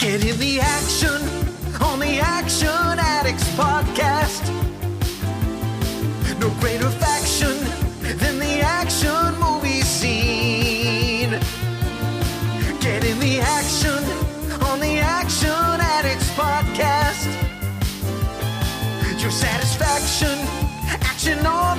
Get in the action on the Action Addicts podcast. No greater faction than the action movie scene. Get in the action on the Action Addicts podcast. Your satisfaction, action on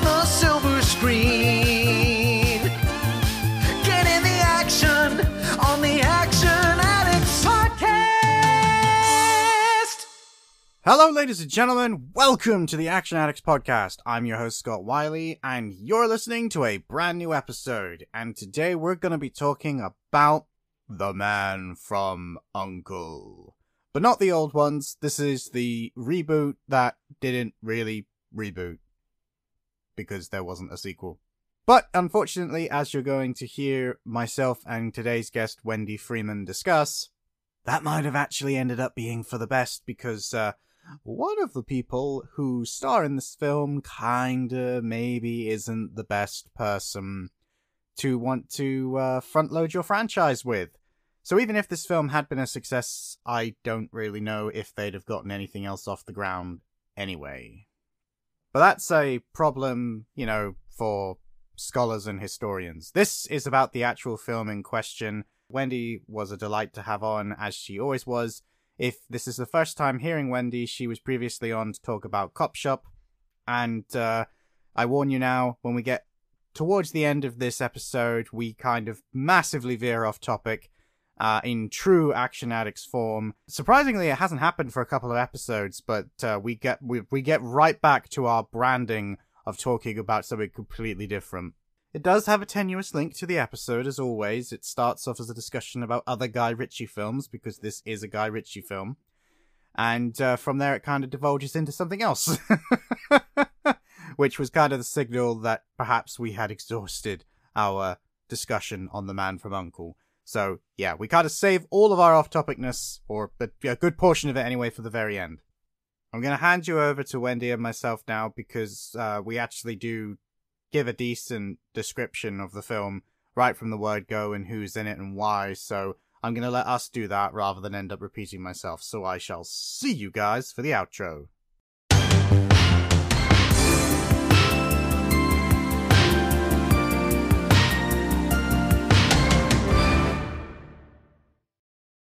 Hello, ladies and gentlemen. Welcome to the Action Addicts Podcast. I'm your host, Scott Wiley, and you're listening to a brand new episode. And today we're going to be talking about The Man from Uncle. But not the old ones. This is the reboot that didn't really reboot because there wasn't a sequel. But unfortunately, as you're going to hear myself and today's guest, Wendi Freeman, discuss, that might have actually ended up being for the best because, uh, one of the people who star in this film kinda maybe isn't the best person to want to uh, front load your franchise with. So even if this film had been a success, I don't really know if they'd have gotten anything else off the ground anyway. But that's a problem, you know, for scholars and historians. This is about the actual film in question. Wendi was a delight to have on, as she always was. If this is the first time hearing Wendi, she was previously on to talk about Cop Shop. And uh, I warn you now, when we get towards the end of this episode, we kind of massively veer off topic uh, in true Action Addicts form. Surprisingly, it hasn't happened for a couple of episodes, but uh, we get we, we get right back to our branding of talking about something completely different. It does have a tenuous link to the episode, as always. It starts off as a discussion about other Guy Ritchie films, because this is a Guy Ritchie film. And uh, from there, it kind of divulges into something else. Which was kind of the signal that perhaps we had exhausted our discussion on The Man from Uncle. So, yeah, we kind of save all of our off topicness, or a good portion of it anyway, for the very end. I'm going to hand you over to Wendi and myself now because uh, we actually do give a decent description of the film right from the word go and who's in it and why. So I'm going to let us do that rather than end up repeating myself. So I shall see you guys for the outro.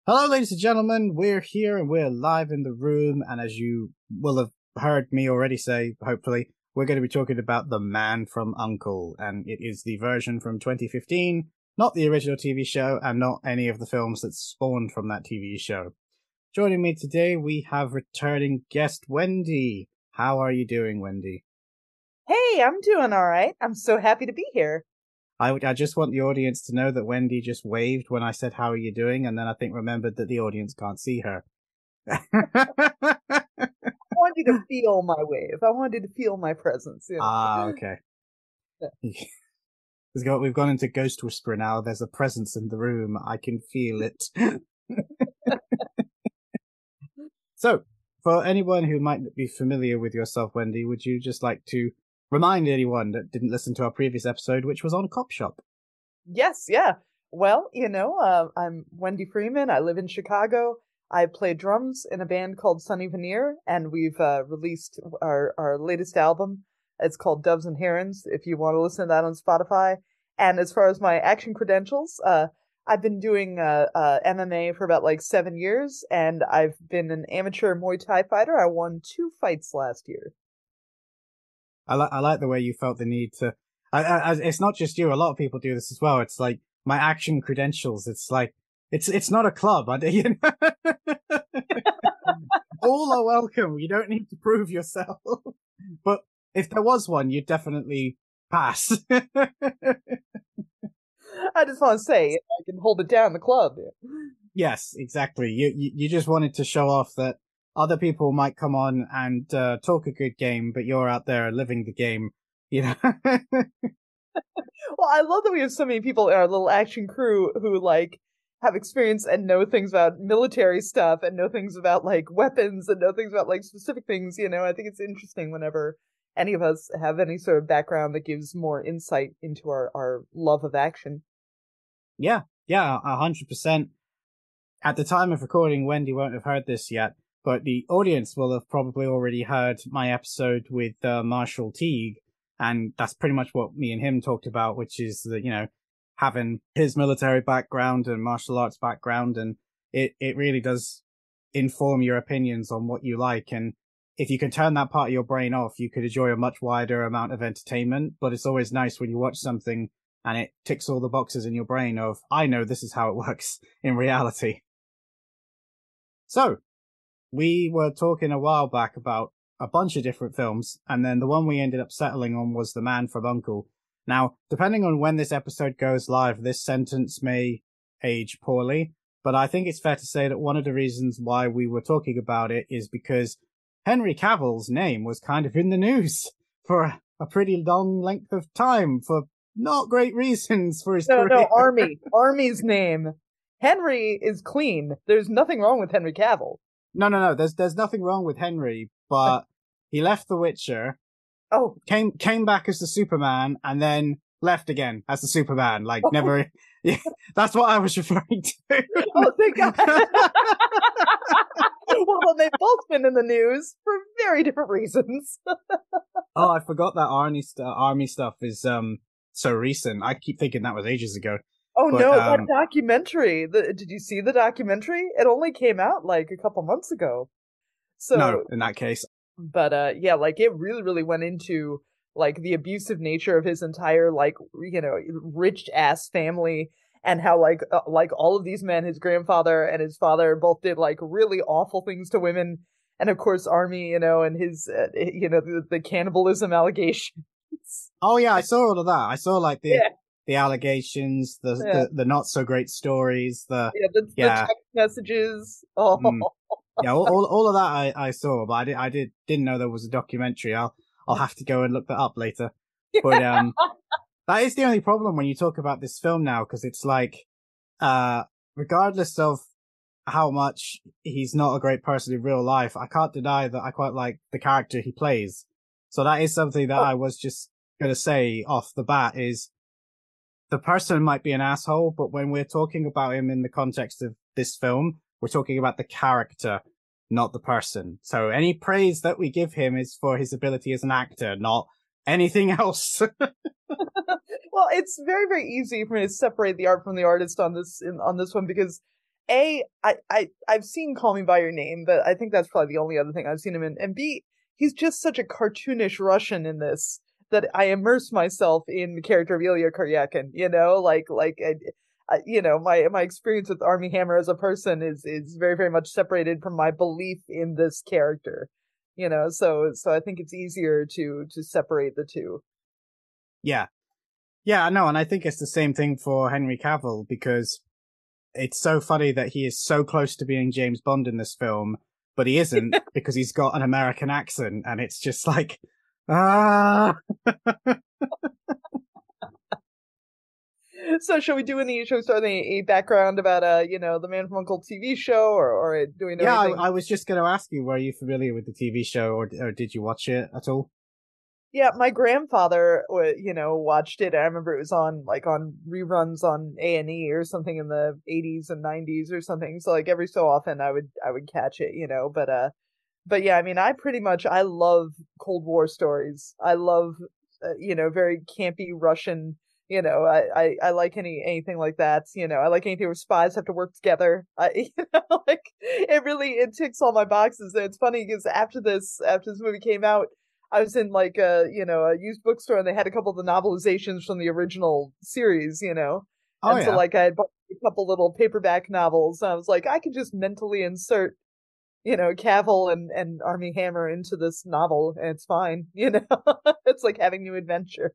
Hello, ladies and gentlemen. We're here and we're live in the room. And as you will have heard me already say, hopefully, we're going to be talking about The Man from Uncle. And it is the version from 2015, not the original TV show, and not any of the films that spawned from that TV show. Joining me today, we have returning guest Wendi. How are you doing, Wendi? Hey, I'm doing all right. I'm so happy to be here. I, I just want the audience to know that Wendi just waved when I said, How are you doing? And then I think remembered that the audience can't see her. I wanted to feel my wave. I wanted to feel my presence. You know? ah, okay. We've got- we've gone into Ghost Whisperer now. There's a presence in the room. I can feel it. so, for anyone who might not be familiar with yourself, Wendi, would you just like to remind anyone that didn't listen to our previous episode, which was on Cop Shop? Yes, yeah. Well, you know, uh, I'm Wendi Freeman. I live in Chicago. I play drums in a band called Sunny Veneer, and we've uh, released our, our latest album. It's called Doves and Herons, if you want to listen to that on Spotify. And as far as my action credentials, uh, I've been doing uh, uh, MMA for about like seven years, and I've been an amateur Muay Thai fighter. I won two fights last year. I like I like the way you felt the need to. I, I, it's not just you. A lot of people do this as well. It's like my action credentials. It's like it's it's not a club. I, you know? All are welcome. You don't need to prove yourself. but if there was one, you'd definitely pass. I just want to say I can hold it down the club. yes, exactly. You, you you just wanted to show off that other people might come on and uh, talk a good game, but you're out there living the game. You know. Well, I love that we have so many people in our little action crew who like have experience and know things about military stuff and know things about like weapons and know things about like specific things, you know. I think it's interesting whenever any of us have any sort of background that gives more insight into our our love of action. Yeah, yeah, a hundred percent. at the time of recording, Wendi won't have heard this yet, but the audience will have probably already heard my episode with uh, Marshall Teague, and that's pretty much what me and him talked about, which is that you know having his military background and martial arts background, and it it really does inform your opinions on what you like, and if you can turn that part of your brain off, you could enjoy a much wider amount of entertainment. But it's always nice when you watch something and it ticks all the boxes in your brain of I know this is how it works in reality. So, we were talking a while back about a bunch of different films, and then the one we ended up settling on was The Man from Uncle. Now, depending on when this episode goes live, this sentence may age poorly, but I think it's fair to say that one of the reasons why we were talking about it is because Henry Cavill's name was kind of in the news for a pretty long length of time for not great reasons for his no, career. no, Armie. Armie's name. Henry is clean. There's nothing wrong with Henry Cavill. No, no, no. There's there's nothing wrong with Henry, but he left The Witcher, Oh, came came back as the Superman, and then left again as the Superman. Like never. Yeah, that's what I was referring to. oh, thank God. well, they've both been in the news for very different reasons. oh, I forgot that Armie st- Armie stuff is um so recent. I keep thinking that was ages ago. Oh But, no, um, that documentary. The, did you see the documentary? It only came out like a couple months ago. So, no, in that case, but uh, yeah, like it really, really went into like the abusive nature of his entire like you know rich ass family and how like uh, like all of these men, his grandfather and his father both did like really awful things to women, and of course Armie, you know, and his uh, you know the, the cannibalism allegations. Oh yeah, I saw all of that. I saw like the Yeah. the allegations, the, Yeah. the the not so great stories, the Yeah, the, Yeah. the text messages. Oh, Mm. yeah, all, all all of that I, I saw, but I did I did didn't know there was a documentary. I'll I'll have to go and look that up later. But um, that is the only problem when you talk about this film now, because it's like, uh, regardless of how much he's not a great person in real life, I can't deny that I quite like the character he plays. So that is something that Oh. I was just gonna say off the bat is the person might be an asshole, but when we're talking about him in the context of this film, we're talking about the character, not the person. So any praise that we give him is for his ability as an actor, not anything else. well, it's very very easy for me to separate the art from the artist on this in, on this one because a I I I've seen Call Me by Your Name, but I think that's probably the only other thing I've seen him in. And b he's just such a cartoonish Russian in this that I immerse myself in the character of Ilya Kuryakin. You know, like like. You know my my experience with Armie Hammer as a person is is very very much separated from my belief in this character you know so so i think it's easier to to separate the two yeah. Yeah, I know, and I think it's the same thing for Henry Cavill because it's so funny that he is so close to being James Bond in this film, but he isn't because he's got an American accent, and it's just like, ah. so shall we do any shall we start any a background about uh you know the man from uncle tv show or or do we know Yeah. I, I was just going to ask you, were you familiar with the TV show, or, or did you watch it at all? yeah my grandfather you know watched it i remember it was on like on reruns on a&e or something in the 80s and 90s or something so like every so often i would i would catch it you know but uh but yeah i mean i pretty much i love cold war stories i love uh, you know very campy russian you know I, I i like any anything like that you know i like anything where spies have to work together i you know like it really it ticks all my boxes and it's funny because after this after this movie came out I was in like a you know a used bookstore and they had a couple of the novelizations from the original series, you know. Oh, and yeah. so like I had bought a couple little paperback novels and I was like, I could just mentally insert, you know, Cavill and, and Armie Hammer into this novel and it's fine, you know. it's like having new adventures.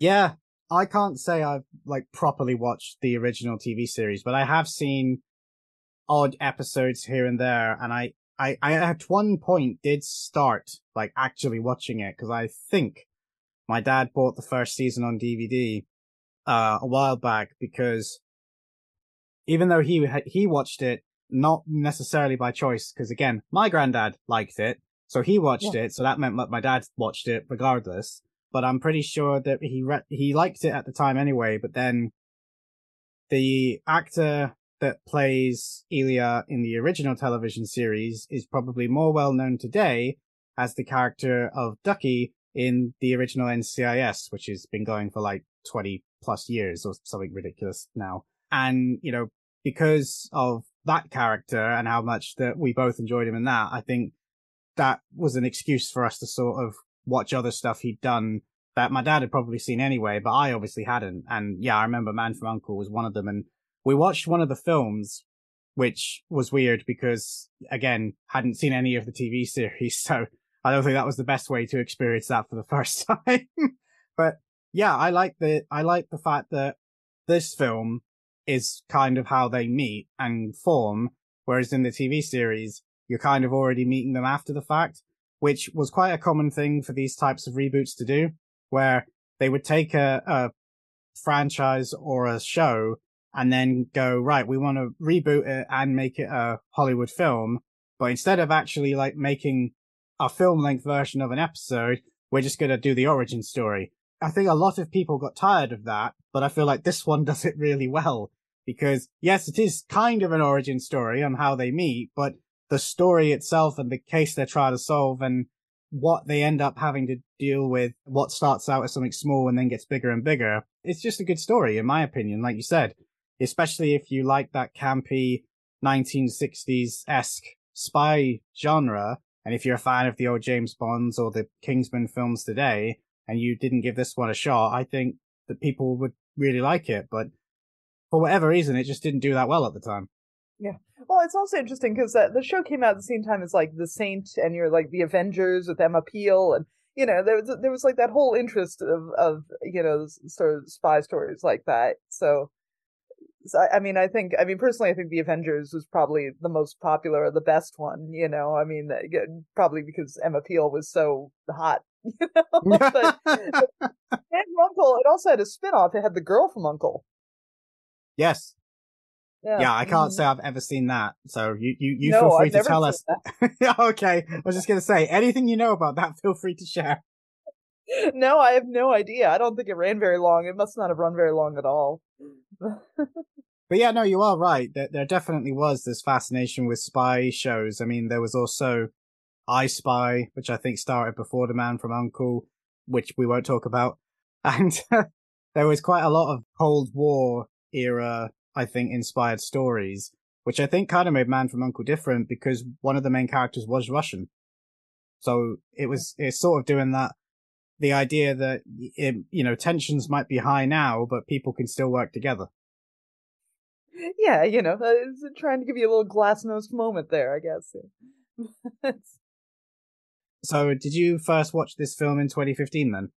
Yeah, I can't say I've like properly watched the original TV series, but I have seen odd episodes here and there, and I, I, I at one point did start like actually watching it because I think my dad bought the first season on DVD uh, a while back because even though he he watched it not necessarily by choice, because again, my granddad liked it, so he watched it, so that meant that my dad watched it regardless but I'm pretty sure that he re- he liked it at the time anyway. But then the actor that plays Ilya in the original television series is probably more well known today as the character of Ducky in the original NCIS, which has been going for like 20 plus years or something ridiculous now. And, you know, because of that character and how much that we both enjoyed him in that, I think that was an excuse for us to sort of watch other stuff he'd done that my dad had probably seen anyway, but I obviously hadn't. And yeah, I remember Man from Uncle was one of them. And we watched one of the films, which was weird because again, hadn't seen any of the TV series. So I don't think that was the best way to experience that for the first time. but yeah, I like the, I like the fact that this film is kind of how they meet and form. Whereas in the TV series, you're kind of already meeting them after the fact, which was quite a common thing for these types of reboots to do, where they would take a, a franchise or a show and then go, right, we want to reboot it and make it a Hollywood film. But instead of actually like making a film length version of an episode, we're just going to do the origin story. I think a lot of people got tired of that, but I feel like this one does it really well because yes, it is kind of an origin story on how they meet, but the story itself and the case they're trying to solve and what they end up having to deal with, what starts out as something small and then gets bigger and bigger. It's just a good story, in my opinion, like you said, especially if you like that campy 1960s esque spy genre. And if you're a fan of the old James Bonds or the Kingsman films today, and you didn't give this one a shot, I think that people would really like it. But for whatever reason, it just didn't do that well at the time. Yeah. Well, it's also interesting because uh, the show came out at the same time as like The Saint and you're like the Avengers with Emma Peel and you know there was there was like that whole interest of of you know sort of spy stories like that. So, so I mean, I think I mean personally, I think the Avengers was probably the most popular or the best one. You know, I mean, probably because Emma Peel was so hot. You know, but, but and Uncle, it also had a spin-off. It had the girl from Uncle. Yes. Yeah, yeah I can't mhm. say I've ever seen that. So you, you, you No, feel free I've to tell us. okay. I was just going to say anything you know about that, feel free to share. No, I have no idea. I don't think it ran very long. It must not have run very long at all. But yeah, no, you are right. There, there definitely was this fascination with spy shows. I mean, there was also I Spy, which I think started before The Man from Uncle, which we won't talk about. And there was quite a lot of Cold War era, I think, inspired stories, which I think kind of made Man from Uncle different because one of the main characters was Russian. So it was, it's sort of doing that, the idea that, it, you know, tensions might be high now, but people can still work together. yeah, you know, uh, it's trying to give you a little glasnost moment there, I guess. So did you first watch this film in 2015 then?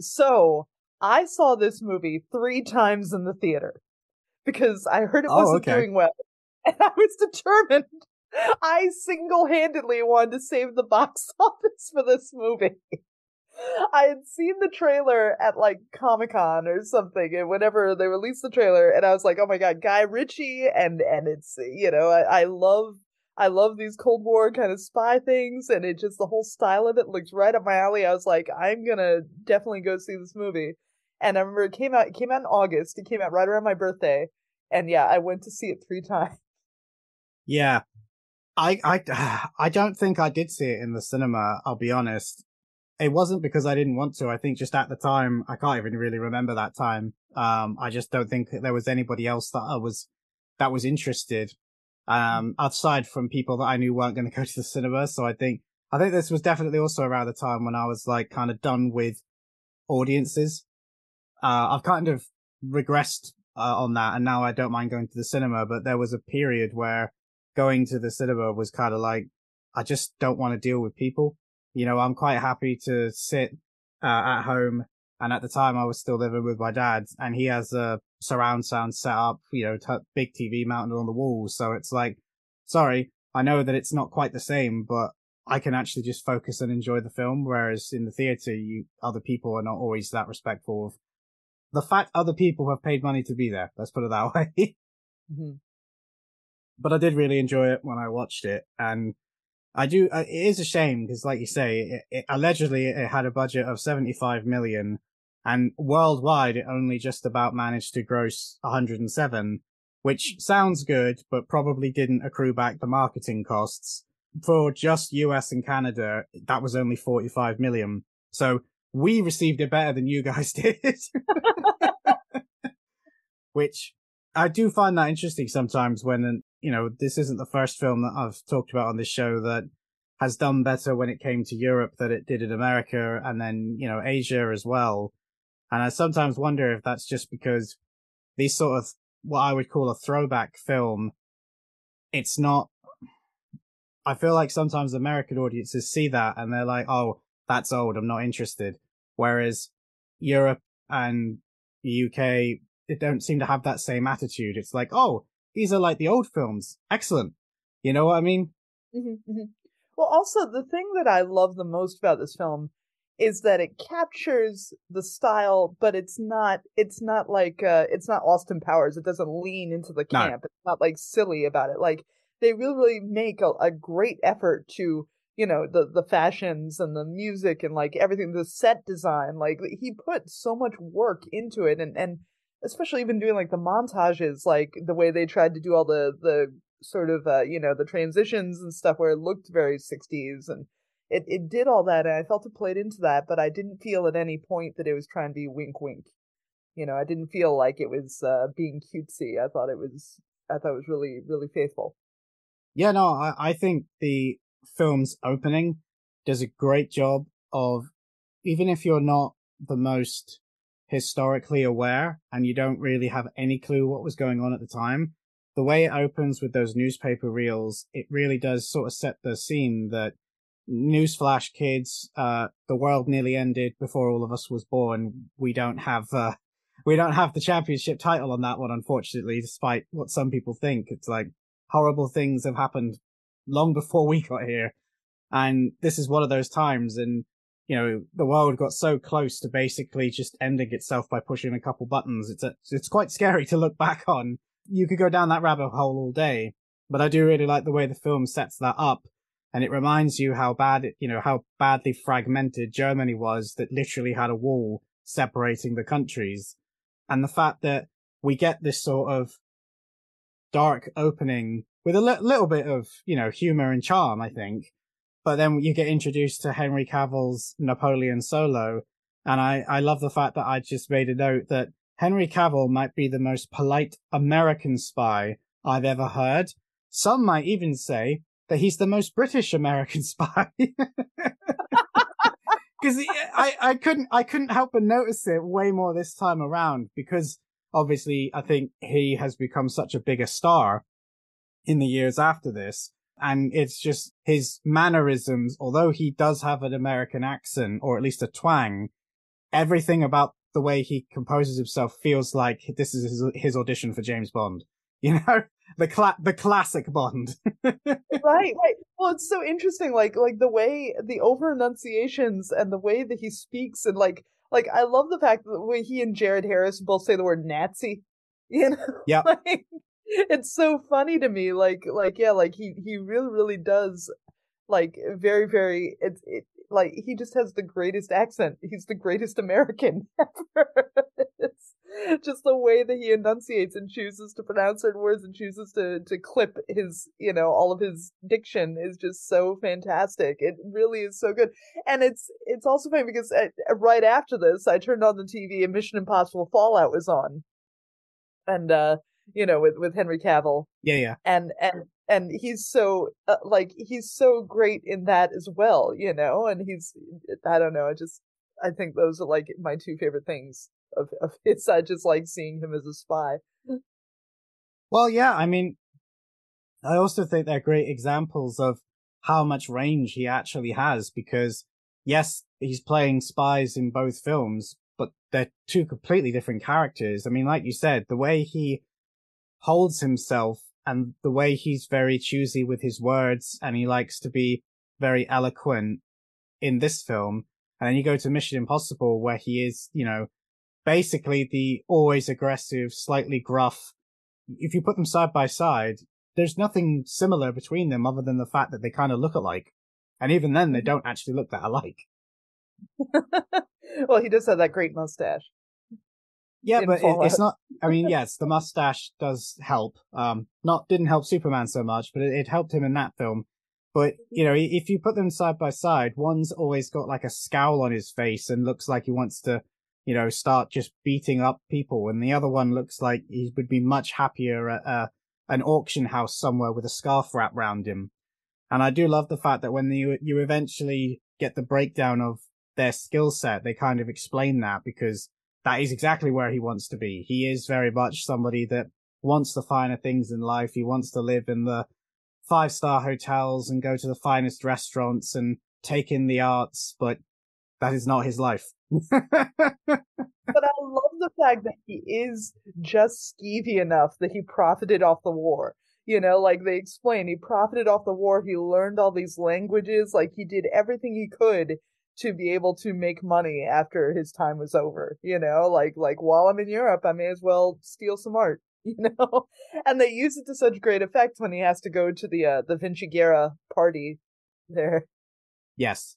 so, I saw this movie three times in the theater because I heard it Oh, wasn't okay. doing well, and I was determined. I single-handedly wanted to save the box office for this movie. I had seen the trailer at like Comic Con or something, and whenever they released the trailer, and I was like, "Oh my god, Guy Ritchie!" and and it's you know, I, I love I love these Cold War kind of spy things, and it just the whole style of it looks right up my alley. I was like, I'm gonna definitely go see this movie, and I remember it came out. It came out in August. It came out right around my birthday, and yeah, I went to see it three times. Yeah. I, I, I don't think I did see it in the cinema. I'll be honest. It wasn't because I didn't want to. I think just at the time, I can't even really remember that time. Um, I just don't think there was anybody else that I was, that was interested. Um, aside from people that I knew weren't going to go to the cinema. So I think, I think this was definitely also around the time when I was like kind of done with audiences. Uh, I've kind of regressed uh, on that and now I don't mind going to the cinema, but there was a period where going to the cinema was kind of like, I just don't want to deal with people. You know, I'm quite happy to sit uh, at home. And at the time I was still living with my dad and he has a surround sound set up, you know, t- big TV mounted on the wall. So it's like, sorry, I know that it's not quite the same, but I can actually just focus and enjoy the film. Whereas in the theater, you, other people are not always that respectful of the fact other people have paid money to be there. Let's put it that way. Mhm. but I did really enjoy it when I watched it, and I do. uh, It is a shame because, like you say, it, it, allegedly it had a budget of seventy-five million, and worldwide it only just about managed to gross one hundred and seven, which sounds good, but probably didn't accrue back the marketing costs. For just US and Canada, that was only 45 million. So we received it better than you guys did. which I do find that interesting sometimes when, you know, this isn't the first film that I've talked about on this show that has done better when it came to Europe than it did in America and then, you know, Asia as well. And I sometimes wonder if that's just because these sort of what I would call a throwback film, it's not. I feel like sometimes American audiences see that and they're like, "Oh, that's old. I'm not interested." Whereas Europe and the UK, they don't seem to have that same attitude. It's like, "Oh, these are like the old films. Excellent." You know what I mean? Mm-hmm, mm-hmm. Well, also the thing that I love the most about this film is that it captures the style, but it's not it's not like uh it's not Austin Powers. It doesn't lean into the camp. No. It's not like silly about it. Like they really, really make a, a great effort to you know the the fashions and the music and like everything the set design like he put so much work into it and and especially even doing like the montages like the way they tried to do all the the sort of uh you know the transitions and stuff where it looked very 60s and it, it did all that and I felt it played into that, but I didn't feel at any point that it was trying to be wink wink. You know, I didn't feel like it was uh, being cutesy. I thought it was I thought it was really, really faithful. Yeah, no, I, I think the film's opening does a great job of even if you're not the most historically aware and you don't really have any clue what was going on at the time, the way it opens with those newspaper reels, it really does sort of set the scene that newsflash kids uh the world nearly ended before all of us was born. We don't have uh we don't have the championship title on that one unfortunately despite what some people think. It's like horrible things have happened long before we got here. And this is one of those times and you know the world got so close to basically just ending itself by pushing a couple buttons. It's a, it's quite scary to look back on. You could go down that rabbit hole all day but i do really like the way the film sets that up and it reminds you how bad it, you know, how badly fragmented Germany was that literally had a wall separating the countries. And the fact that we get this sort of dark opening with a li- little bit of, you know, humor and charm, I think. But then you get introduced to Henry Cavill's Napoleon Solo. And I, I love the fact that I just made a note that Henry Cavill might be the most polite American spy I've ever heard. Some might even say that he's the most British American spy. Because I, I couldn't I couldn't help but notice it way more this time around because obviously I think he has become such a bigger star in the years after this. And it's just his mannerisms, although he does have an American accent or at least a twang, everything about the way he composes himself feels like this is his, his audition for James Bond. You know, the cla- the classic Bond. right, right. Well, it's so interesting, like like the way the over enunciations and the way that he speaks, and like like I love the fact that way he and Jared Harris both say the word Nazi. You know, yeah. Like, it's so funny to me. Like like yeah, like he he really really does like very very it's it like he just has the greatest accent. He's the greatest American ever. it's just the way that he enunciates and chooses to pronounce certain words and chooses to to clip his you know all of his diction is just so fantastic it really is so good and it's it's also funny because uh, right after this i turned on the tv and mission impossible fallout was on and uh you know with with henry cavill yeah yeah and and and he's so uh, like he's so great in that as well you know and he's i don't know i just i think those are like my two favorite things of, of his. I just like seeing him as a spy. Well, yeah, I mean, I also think they're great examples of how much range he actually has because, yes, he's playing spies in both films, but they're two completely different characters. I mean, like you said, the way he holds himself and the way he's very choosy with his words and he likes to be very eloquent in this film. And then you go to Mission Impossible where he is, you know, basically the always aggressive, slightly gruff. If you put them side by side, there's nothing similar between them other than the fact that they kind of look alike. And even then, they mm-hmm. don't actually look that alike. well, he does have that great mustache. Yeah, but it, it's not. I mean, yes, the mustache does help. Um, not didn't help Superman so much, but it, it helped him in that film. But you know, if you put them side by side, one's always got like a scowl on his face and looks like he wants to, you know, start just beating up people, and the other one looks like he would be much happier at uh, an auction house somewhere with a scarf wrapped round him. And I do love the fact that when you you eventually get the breakdown of their skill set, they kind of explain that because that is exactly where he wants to be. He is very much somebody that wants the finer things in life. He wants to live in the five star hotels and go to the finest restaurants and take in the arts, but that is not his life. But I love the fact that he is just skeevy enough that he profited off the war. You know, like they explain, he profited off the war. He learned all these languages. Like he did everything he could to be able to make money after his time was over. You know, like like while I'm in Europe, I may as well steal some art. You know, and they use it to such great effect when he has to go to the uh, the Vinciguerra party there. yes.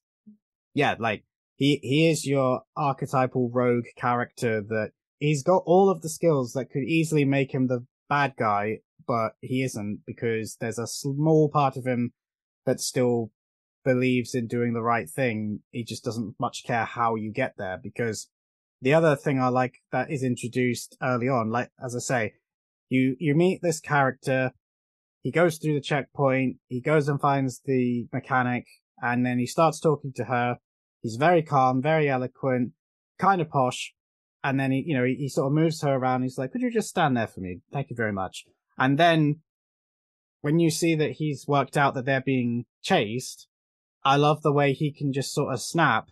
Yeah, like he he is your archetypal rogue character that he's got all of the skills that could easily make him the bad guy, but he isn't because there's a small part of him that still believes in doing the right thing. He just doesn't much care how you get there because the other thing I like that is introduced early on, like as I say, you you meet this character, he goes through the checkpoint, he goes and finds the mechanic, and then he starts talking to her. He's very calm, very eloquent, kind of posh, and then he you know he, he sort of moves her around. He's like, "Could you just stand there for me? Thank you very much." And then when you see that he's worked out that they're being chased, I love the way he can just sort of snap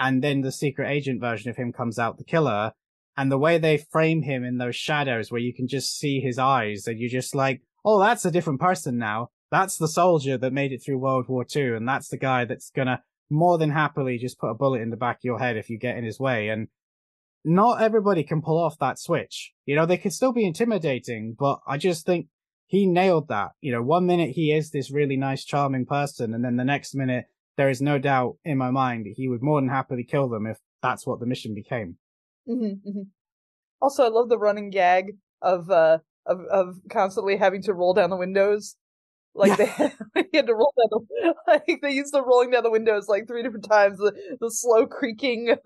and then the secret agent version of him comes out the killer and the way they frame him in those shadows where you can just see his eyes and you're just like, oh, that's a different person now. That's the soldier that made it through World War II. And that's the guy that's gonna more than happily just put a bullet in the back of your head if you get in his way. And not everybody can pull off that switch. You know, they can still be intimidating, but I just think he nailed that. You know, one minute he is this really nice, charming person, and then the next minute there is no doubt in my mind he would more than happily kill them if that's what the mission became. Mm-hmm, hmm Also, I love the running gag of uh of of constantly having to roll down the windows. Like they he had to roll down the like they used the rolling down the windows like three different times. The the slow creaking.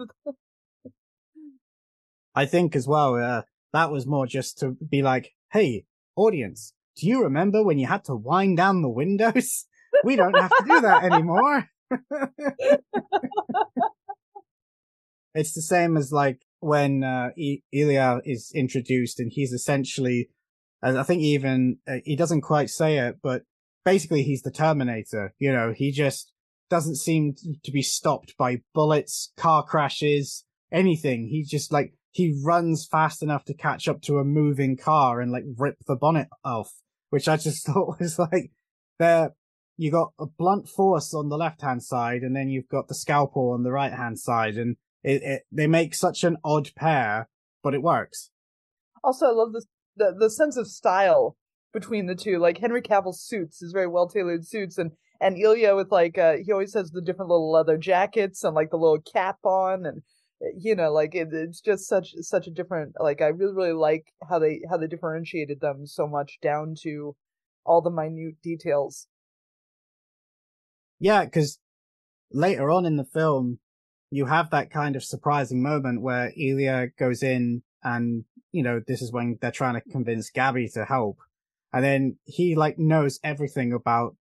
I think as well, uh, that was more just to be like, hey, audience, do you remember when you had to wind down the windows? We don't have to do that anymore. it's the same as like when uh, I- Ilya is introduced and he's essentially, I think even uh, he doesn't quite say it, but basically he's the Terminator. You know, he just doesn't seem to be stopped by bullets, car crashes, anything. He just like he runs fast enough to catch up to a moving car and like rip the bonnet off, which I just thought was like there. You got a blunt force on the left hand side, and then you've got the scalpel on the right hand side, and it, it they make such an odd pair, but it works. Also, I love the the the sense of style between the two. Like Henry Cavill's suits, his very well tailored suits, and and Ilya with like uh he always has the different little leather jackets and like the little cap on and you know like it, it's just such such a different like i really really like how they how they differentiated them so much down to all the minute details Yeah, because later on in the film, you have that kind of surprising moment where Ilya goes in and, you know, this is when they're trying to convince Gaby to help. And then he like knows everything about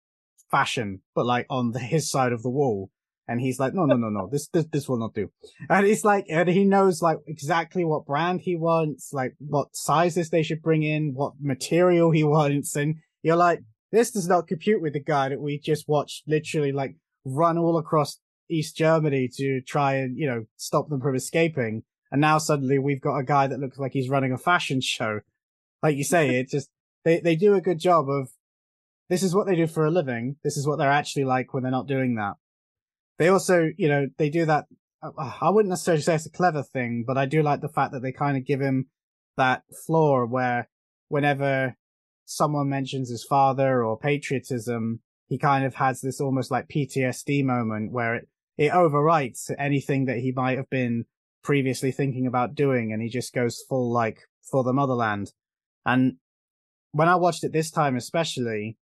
fashion, but like on the, his side of the wall. And he's like, no, no, no, no, this, this, this will not do. And it's like, and he knows like exactly what brand he wants, like what sizes they should bring in, what material he wants. And you're like, this does not compute with the guy that we just watched literally like run all across East Germany to try and, you know, stop them from escaping. And now suddenly we've got a guy that looks like he's running a fashion show. Like you say, it just, they, they do a good job of, this is what they do for a living. This is what they're actually like when they're not doing that. They also, you know, they do that. uh, I wouldn't necessarily say it's a clever thing, but I do like the fact that they kind of give him that floor where whenever someone mentions his father or patriotism, he kind of has this almost like PTSD moment where it, it overwrites anything that he might have been previously thinking about doing, and he just goes full like for the motherland. And when I watched it this time, especially,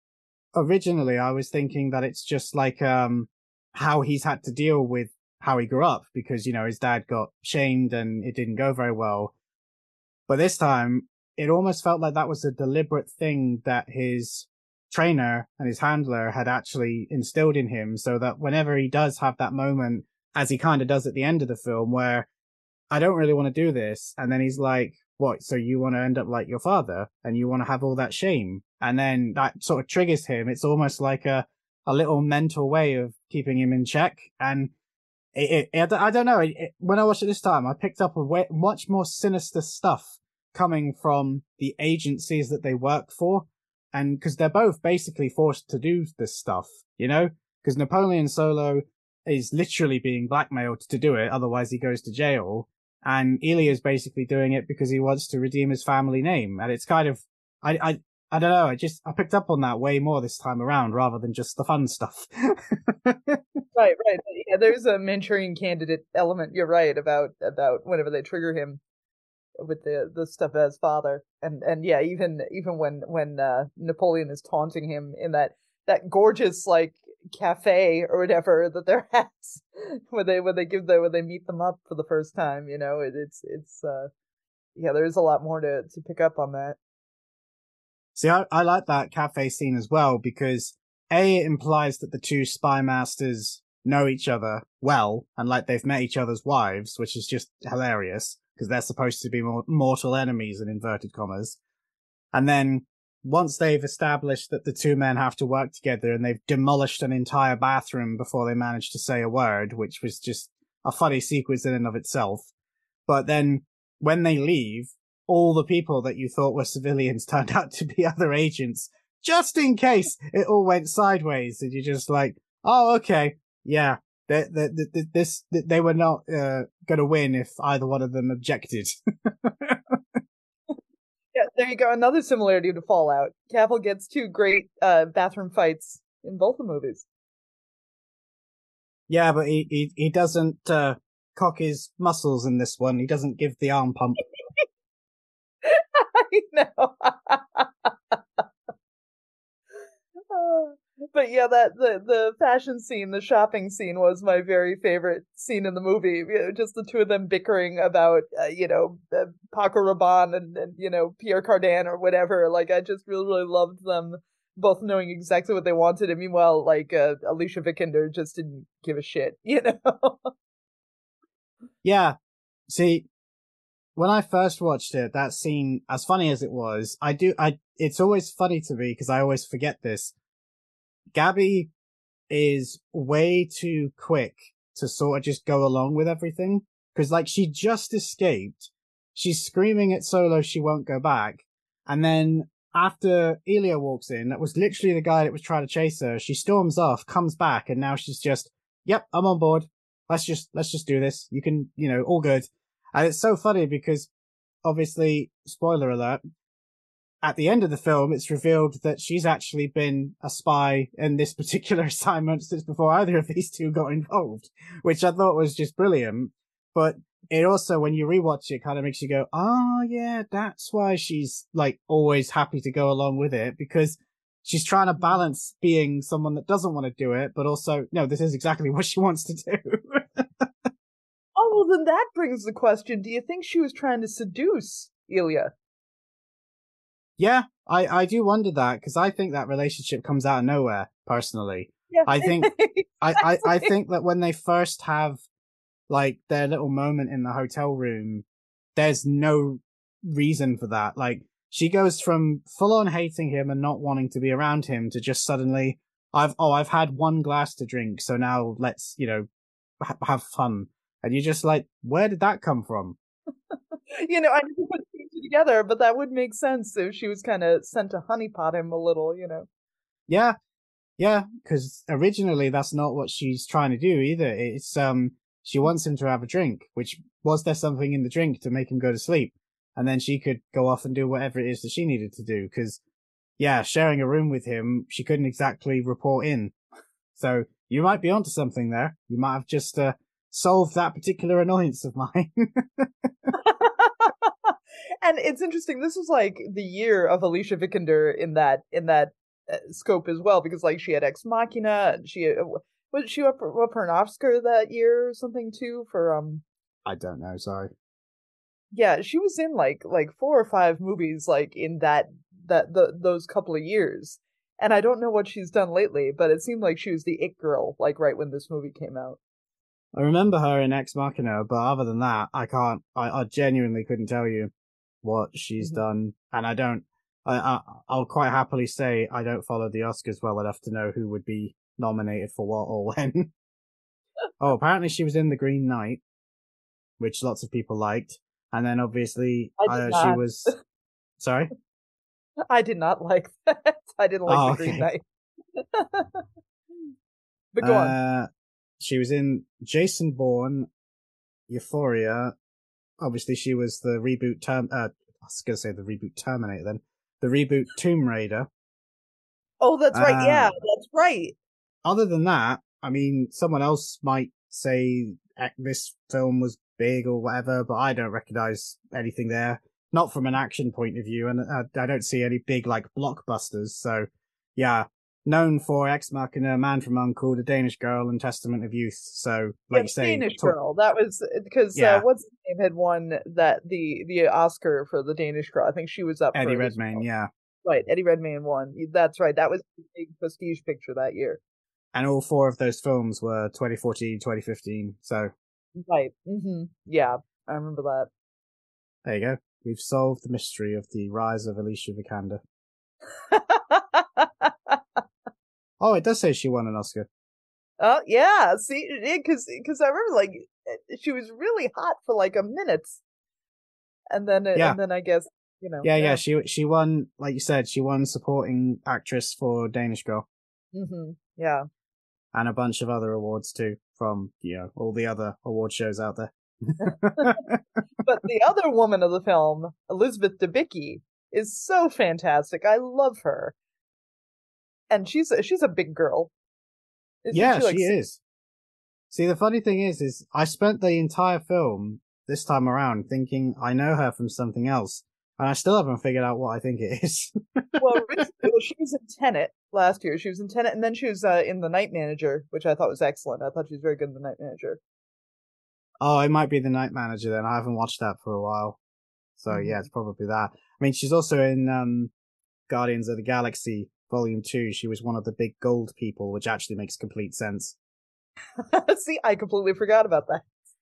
originally I was thinking that it's just like um how he's had to deal with how he grew up because you know his dad got shamed and it didn't go very well. But this time, it almost felt like that was a deliberate thing that his trainer and his handler had actually instilled in him so that whenever he does have that moment, as he kind of does at the end of the film, where I don't really want to do this. And then he's like, what? So you want to end up like your father and you want to have all that shame. And then that sort of triggers him. It's almost like a, a little mental way of keeping him in check. And it, it, I don't know. It, when I watched it this time, I picked up a way, much more sinister stuff coming from the agencies that they work for. And because they're both basically forced to do this stuff, you know, because Napoleon Solo is literally being blackmailed to do it. Otherwise he goes to jail. And Ilya is basically doing it because he wants to redeem his family name. And it's kind of, I, I, I don't know. I just, I picked up on that way more this time around rather than just the fun stuff. right, right. Yeah, there's a Manchurian Candidate element. You're right about, about whenever they trigger him with the, the stuff as father. And, and yeah, even, even when, when, uh, Napoleon is taunting him in that, that gorgeous, like, cafe or whatever that they're at when they when they give the when they meet them up for the first time you know it, it's it's uh yeah there's a lot more to to pick up on that see I, I like that cafe scene as well because a it implies that the two spy masters know each other well and like they've met each other's wives which is just hilarious because they're supposed to be mortal enemies in inverted commas and then once they've established that the two men have to work together and they've demolished an entire bathroom before they manage to say a word, which was just a funny sequence in and of itself. But then when they leave, all the people that you thought were civilians turned out to be other agents, just in case it all went sideways. And you're just like, oh, okay, yeah, they, they, they, this, they were not uh, going to win if either one of them objected. Yeah, there you go. Another similarity to Fallout. Cavill gets two great uh, bathroom fights in both the movies. Yeah, but he he, he doesn't uh, cock his muscles in this one. He doesn't give the arm pump. I know. uh, but yeah, that the the fashion scene, the shopping scene, was my very favorite scene in the movie. Just the two of them bickering about, uh, you know, uh, Paco Rabanne and, and you know Pierre Cardin or whatever. Like, I just really really loved them both knowing exactly what they wanted, and meanwhile, like uh, Alicia Vikander just didn't give a shit, you know. yeah, see, when I first watched it, that scene, as funny as it was, I do, I, it's always funny to me because I always forget this Gaby is way too quick to sort of just go along with everything. Cause like she just escaped. She's screaming at Solo she won't go back. And then after Ilya walks in, that was literally the guy that was trying to chase her. She storms off, comes back, and now she's just, yep, I'm on board. Let's just, let's just do this. You can, you know, all good. And it's so funny because obviously, spoiler alert, at the end of the film, it's revealed that she's actually been a spy in this particular assignment since before either of these two got involved, which I thought was just brilliant. But it also, when you rewatch it, kind of makes you go, oh yeah, that's why she's like always happy to go along with it because she's trying to balance being someone that doesn't want to do it, but also, no, this is exactly what she wants to do. Oh, well, then that brings the question do you think she was trying to seduce Ilya? Yeah, I, I do wonder that because I think that relationship comes out of nowhere. Personally, yeah. I think I, I, I think that when they first have like their little moment in the hotel room, there's no reason for that. Like she goes from full on hating him and not wanting to be around him to just suddenly, I've oh I've had one glass to drink, so now let's you know ha- have fun. And you're just like, where did that come from? you know, I never put two together, but that would make sense if she was kind of sent to honeypot him a little, you know. Yeah, yeah, because originally that's not what she's trying to do either. It's um, she wants him to have a drink. Which was there something in the drink to make him go to sleep, and then she could go off and do whatever it is that she needed to do. Because, yeah, sharing a room with him, she couldn't exactly report in. So you might be onto something there. You might have just uh, solved that particular annoyance of mine. and it's interesting. This was like the year of Alicia Vikander in that in that uh, scope as well, because like she had Ex Machina, and she uh, was she up, up for an Oscar that year or something too for um. I don't know. Sorry. Yeah, she was in like like four or five movies like in that that the those couple of years, and I don't know what she's done lately, but it seemed like she was the it girl like right when this movie came out. I remember her in Ex Machina, but other than that, I can't. I, I genuinely couldn't tell you what she's mm-hmm. done, and I don't. I, I I'll quite happily say I don't follow the Oscars well enough to know who would be nominated for what or when. oh, apparently she was in The Green Knight, which lots of people liked, and then obviously uh, she was. Sorry. I did not like that. I didn't like oh, The Green Knight. but go uh, on. She was in Jason Bourne, Euphoria. Obviously, she was the reboot term. Uh, I was gonna say the reboot Terminator. Then the reboot Tomb Raider. Oh, that's right. yeah, um, that's right. Other than that, I mean, someone else might say this film was big or whatever, but I don't recognize anything there. Not from an action point of view, and uh, I don't see any big like blockbusters. So, yeah, known for Ex Machina, Man from Uncle, The Danish Girl, and Testament of Youth. So, like yeah, you say, Danish talk- Girl. That was because uh, yeah. uh, what's his name had won that the the Oscar for The Danish Girl. I think she was up. Eddie Redmayne, yeah. Right, Eddie Redmayne won. That's right. That was a big prestige picture that year. And all four of those films were 2014, 2015. So. Right. Mm-hmm. Yeah, I remember that. There you go. We've solved the mystery of the rise of Alicia Vikander. Oh, it does say she won an Oscar. Oh yeah, see, because because I remember like eh, she was really hot for like a minute, and then yeah. and then I guess you know. Yeah, yeah, yeah, she she won, like you said, she won supporting actress for Danish Girl. Mm-hmm. Yeah. And a bunch of other awards too from you know all the other award shows out there. but the other woman of the film, Elizabeth Debicki, is so fantastic. I love her and she's a, she's a big girl. Isn't yeah, she, like, she is. See, the funny thing is, is I spent the entire film this time around thinking I know her from something else, and I still haven't figured out what I think it is. well, she was in Tenet last year. She was in Tenet, and then she was uh, in The Night Manager, which I thought was excellent. I thought she was very good in The Night Manager. Oh, it might be The Night Manager then. I haven't watched that for a while. So mm-hmm. yeah, it's probably that. I mean, she's also in um, Guardians of the Galaxy Volume 2, she was one of the big gold people, which actually makes complete sense. See, I completely forgot about that.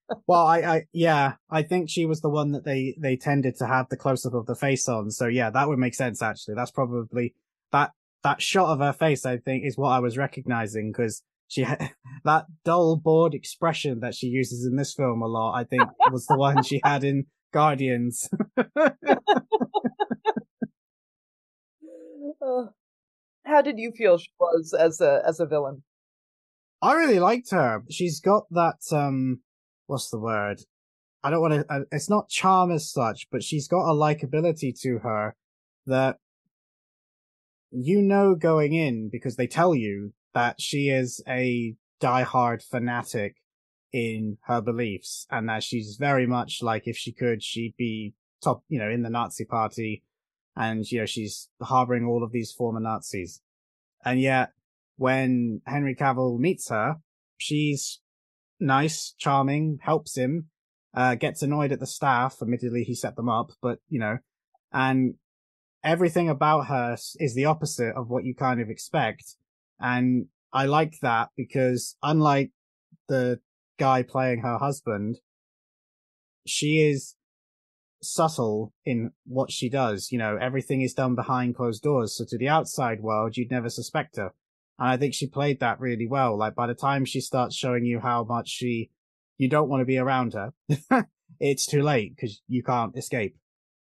well, I, I, yeah, I think she was the one that they, they tended to have the close up of the face on. So yeah, that would make sense actually. That's probably that, that shot of her face, I think, is what I was recognizing because she had that dull, bored expression that she uses in this film a lot, I think was the one she had in Guardians. oh, how did you feel she was as a as a villain? I really liked her. She's got that um, what's the word? I don't want to. Uh, it's not charm as such, but she's got a likability to her that you know going in because they tell you that she is a diehard fanatic in her beliefs and that she's very much like if she could she'd be top you know in the nazi party and you know she's harboring all of these former Nazis. And yet, when Henry Cavill meets her, she's nice, charming, helps him, uh, gets annoyed at the staff. Admittedly, he set them up, but you know, and everything about her is the opposite of what you kind of expect. And I like that because unlike the guy playing her husband, she is subtle in what she does. You know, everything is done behind closed doors. So to the outside world, you'd never suspect her. And I think she played that really well. Like by the time she starts showing you how much she, you don't want to be around her, it's too late because you can't escape,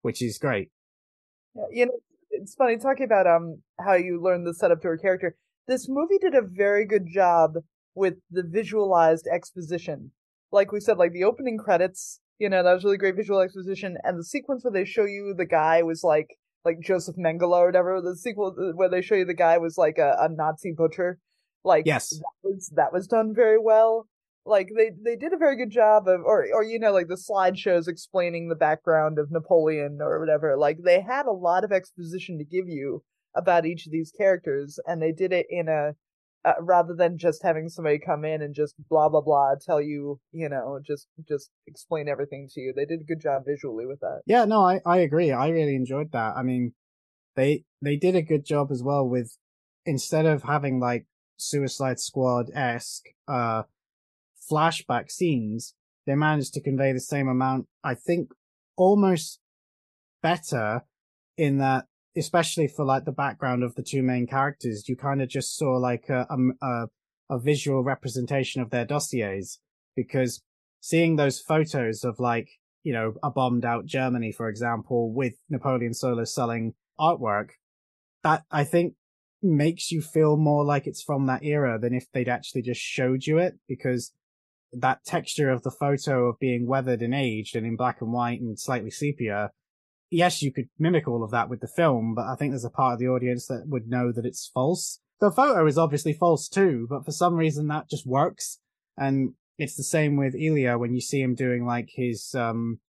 which is great. You know, it's funny talking about um how you learn the setup to her character. This movie did a very good job with the visualized exposition. Like we said, like the opening credits you know, that was really great visual exposition. And the sequence where they show you the guy was like, like Joseph Mengele or whatever. The sequel uh, where they show you the guy was like a, a Nazi butcher. Like, yes, that was that was done very well. like they they did a very good job of or or you know like the slideshows explaining the background of Napoleon or whatever like they had a lot of exposition to give you about each of these characters and they did it in a uh, rather than just having somebody come in and just blah blah blah tell you you know just just explain everything to you they did a good job visually with that Yeah, no, I, I agree. I really enjoyed that. I mean, they they did a good job as well with instead of having like Suicide Squad esque uh flashback scenes, they managed to convey the same amount. I think almost better in that, especially for like the background of the two main characters, you kind of just saw like a, a a visual representation of their dossiers because seeing those photos of like you know a bombed out Germany, for example, with Napoleon Solo selling artwork, that I think makes you feel more like it's from that era than if they'd actually just showed you it because that texture of the photo of being weathered and aged and in black and white and slightly sepia. Yes, you could mimic all of that with the film, but I think there's a part of the audience that would know that it's false. The photo is obviously false too, but for some reason that just works. And it's the same with Ilya when you see him doing like his, um,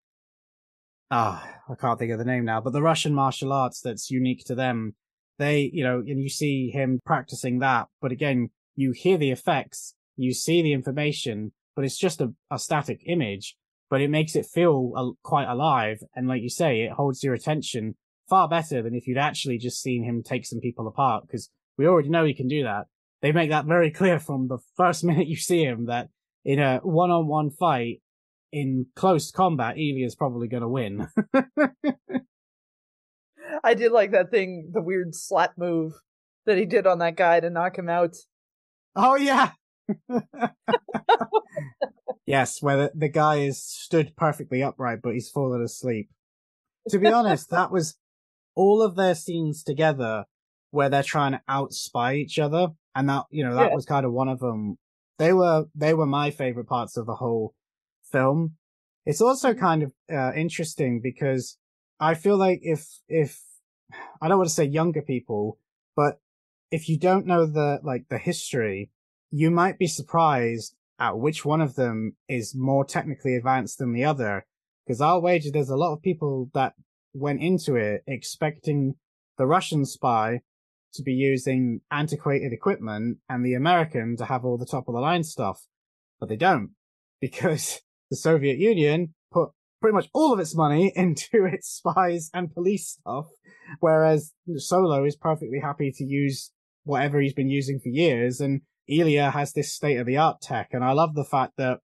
ah, I can't think of the name now, but the Russian martial arts that's unique to them. They, you know, and you see him practicing that, but again, you hear the effects, you see the information, but it's just a, a static image, but it makes it feel quite alive. And like you say, it holds your attention far better than if you'd actually just seen him take some people apart, because we already know he can do that. They make that very clear from the first minute you see him that in a one-on-one fight, in close combat, Evie Ilya's probably going to win. I did like that thing the weird slap move that he did on that guy to knock him out oh yeah. yes, where the, the guy is stood perfectly upright, but he's fallen asleep. To be honest, that was all of their scenes together where they're trying to outspy each other. And that, you know, that Yeah. was kind of one of them. They were, they were my favorite parts of the whole film. It's also kind of, uh, interesting because I feel like if, if, I don't want to say younger people, but if you don't know the, like, the history, you might be surprised at which one of them is more technically advanced than the other. Because I'll wager there's a lot of people that went into it expecting the Russian spy to be using antiquated equipment and the American to have all the top of the line stuff. But they don't. Because the Soviet Union put pretty much all of its money into its spies and police stuff. Whereas Solo is perfectly happy to use whatever he's been using for years. And Ilya has this state of the art tech. And I love the fact that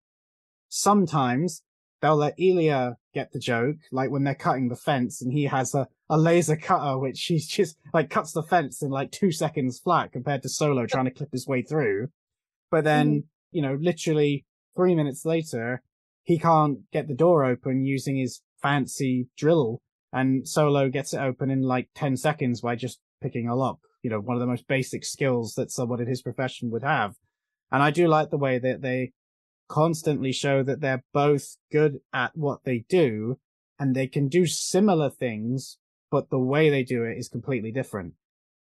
sometimes they'll let Ilya get the joke, like when they're cutting the fence and he has a, a laser cutter, which he's just like cuts the fence in like two seconds flat compared to Solo trying to clip his way through. But then, mm-hmm. you know, literally three minutes later, he can't get the door open using his fancy drill and Solo gets it open in like 10 seconds by just picking a lock. You know, one of the most basic skills that someone in his profession would have. And I do like the way that they constantly show that they're both good at what they do and they can do similar things, but the way they do it is completely different.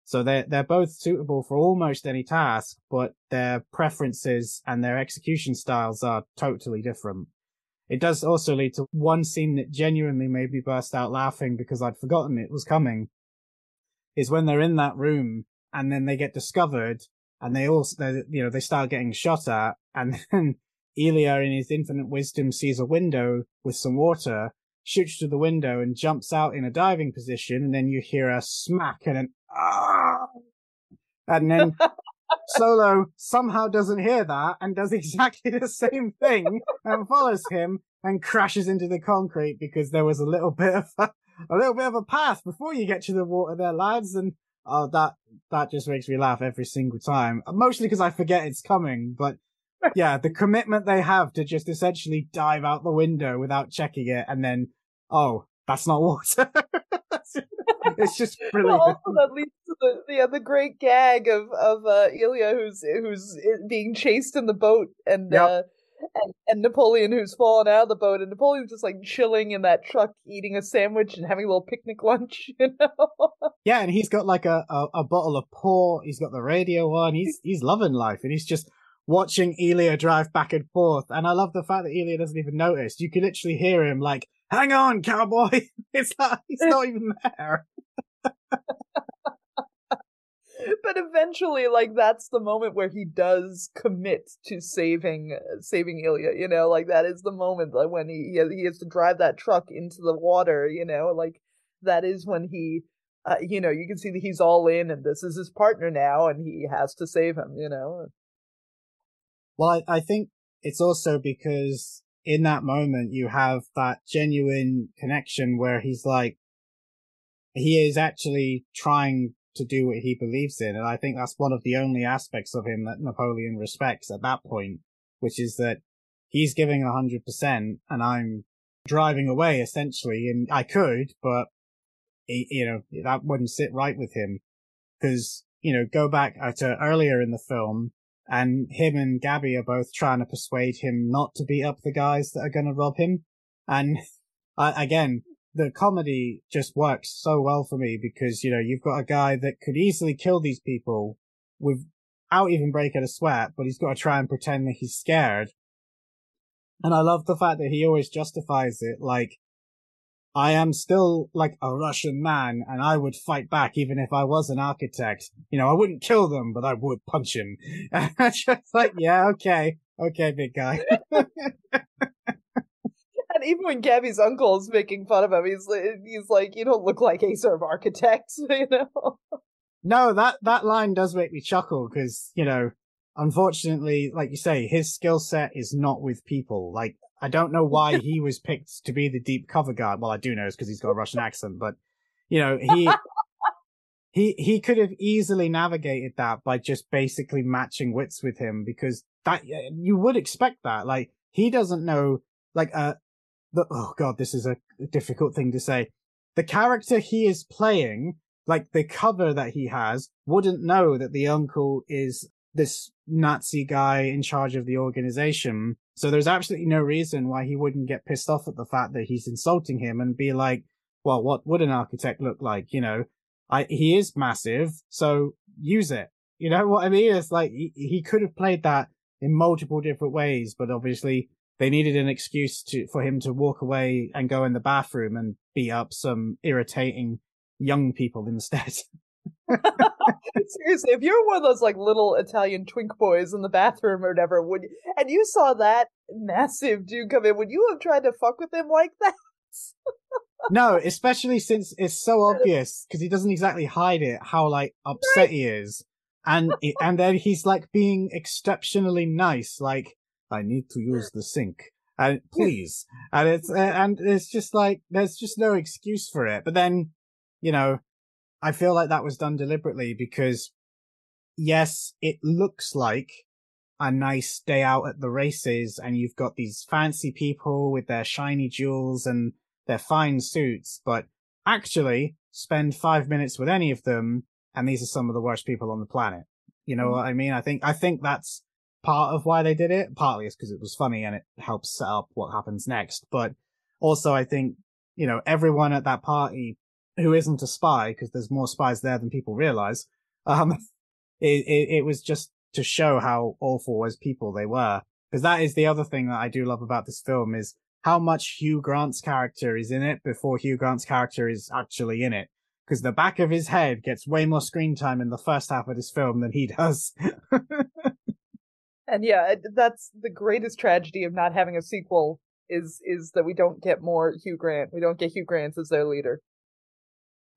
So they're, they're both suitable for almost any task, but their preferences and their execution styles are totally different. It does also lead to one scene that genuinely made me burst out laughing because I'd forgotten it was coming. Is when they're in that room and then they get discovered and they also, they, you know, they start getting shot at and then Ilya in his infinite wisdom sees a window with some water, shoots through the window and jumps out in a diving position and then you hear a smack and an ah! And then Solo somehow doesn't hear that and does exactly the same thing and follows him and crashes into the concrete because there was a little bit of a, little bit of a path before you get to the water there, lads. And oh, that, that just makes me laugh every single time. Mostly because I forget it's coming, but yeah, the commitment they have to just essentially dive out the window without checking it and then, oh, that's not water. it's just Well, brilliant. also that leads to the yeah the great gag of of uh, Ilya who's who's being chased in the boat and Yep. uh and, and Napoleon who's fallen out of the boat and Napoleon's just like chilling in that truck eating a sandwich and having a little picnic lunch you know Yeah, and he's got like a, a, a bottle of port. He's got the radio on. He's he's loving life, and he's just watching Ilya drive back and forth. And I love the fact that Ilya doesn't even notice. You can literally hear him like, hang on, cowboy. It's like, he's not even there. but eventually like that's the moment where he does commit to saving saving Ilya you know? Like that is the moment like when he he has, to drive that truck into the water you know? Like that is when he uh, you know you can see that he's all in and this is his partner now and he has to save him you know? Well I, I think it's also because in that moment you have that genuine connection where he's like he is actually trying to do what he believes in. And I think that's one of the only aspects of him that Napoleon respects at that point, which is that he's giving a hundred percent and I'm driving away essentially. And I could, but he, you know, that wouldn't sit right with him because, you know, go back uh, to earlier in the film and him and Gaby are both trying to persuade him not to beat up the guys that are going to rob him. And uh, again, the comedy just works so well for me because, you know, you've got a guy that could easily kill these people without even breaking a sweat, but he's got to try and pretend that he's scared. And I love the fact that he always justifies it like, I am still like a Russian man and I would fight back even if I was an architect. You know, I wouldn't kill them, but I would punch him. just like, yeah, okay. Okay, big guy. Even when Gaby's uncle is making fun of him, he's he's like, "You don't look like a sort of architect," you know. No, that that line does make me chuckle because you know, unfortunately, like you say, his skill set is not with people. Like, I don't know why he was picked to be the deep cover guard. Well, I do know it's because he's got a Russian accent, but you know, he. he he could have easily navigated that by just basically matching wits with him because that you would expect that like he doesn't know like uh the, oh god, this is a difficult thing to say. The character he is playing, like the cover that he has, wouldn't know that the uncle is this Nazi guy in charge of the organization. So there's absolutely no reason why he wouldn't get pissed off at the fact that he's insulting him and be like, well, what would an architect look like? You know, I, he is massive, so use it. You know what I mean? It's like he, he could have played that in multiple different ways, but obviously they needed an excuse to for him to walk away and go in the bathroom and beat up some irritating young people instead. Seriously, if you're one of those like little Italian twink boys in the bathroom or whatever, would you, and you saw that massive dude come in, would you have tried to fuck with him like that? no, especially since it's so obvious because he doesn't exactly hide it how like upset right. he is, and and then he's like being exceptionally nice, like I need to use the sink. And please. and it's, and it's just like, there's just no excuse for it. But then, you know, I feel like that was done deliberately because yes, it looks like a nice day out at the races and you've got these fancy people with their shiny jewels and their fine suits, but actually spend five minutes with any of them and these are some of the worst people on the planet. You know mm. what I mean? I think, I think that's part of why they did it. Partly it's because it was funny and it helps set up what happens next. But also I think, you know, everyone at that party who isn't a spy, because there's more spies there than people realize, um, it, it, it was just to show how awful as people they were. Because that is the other thing that I do love about this film is how much Hugh Grant's character is in it before Hugh Grant's character is actually in it. Because the back of his head gets way more screen time in the first half of this film than he does. And yeah, that's the greatest tragedy of not having a sequel is is that we don't get more Hugh Grant. We don't get Hugh Grant as their leader.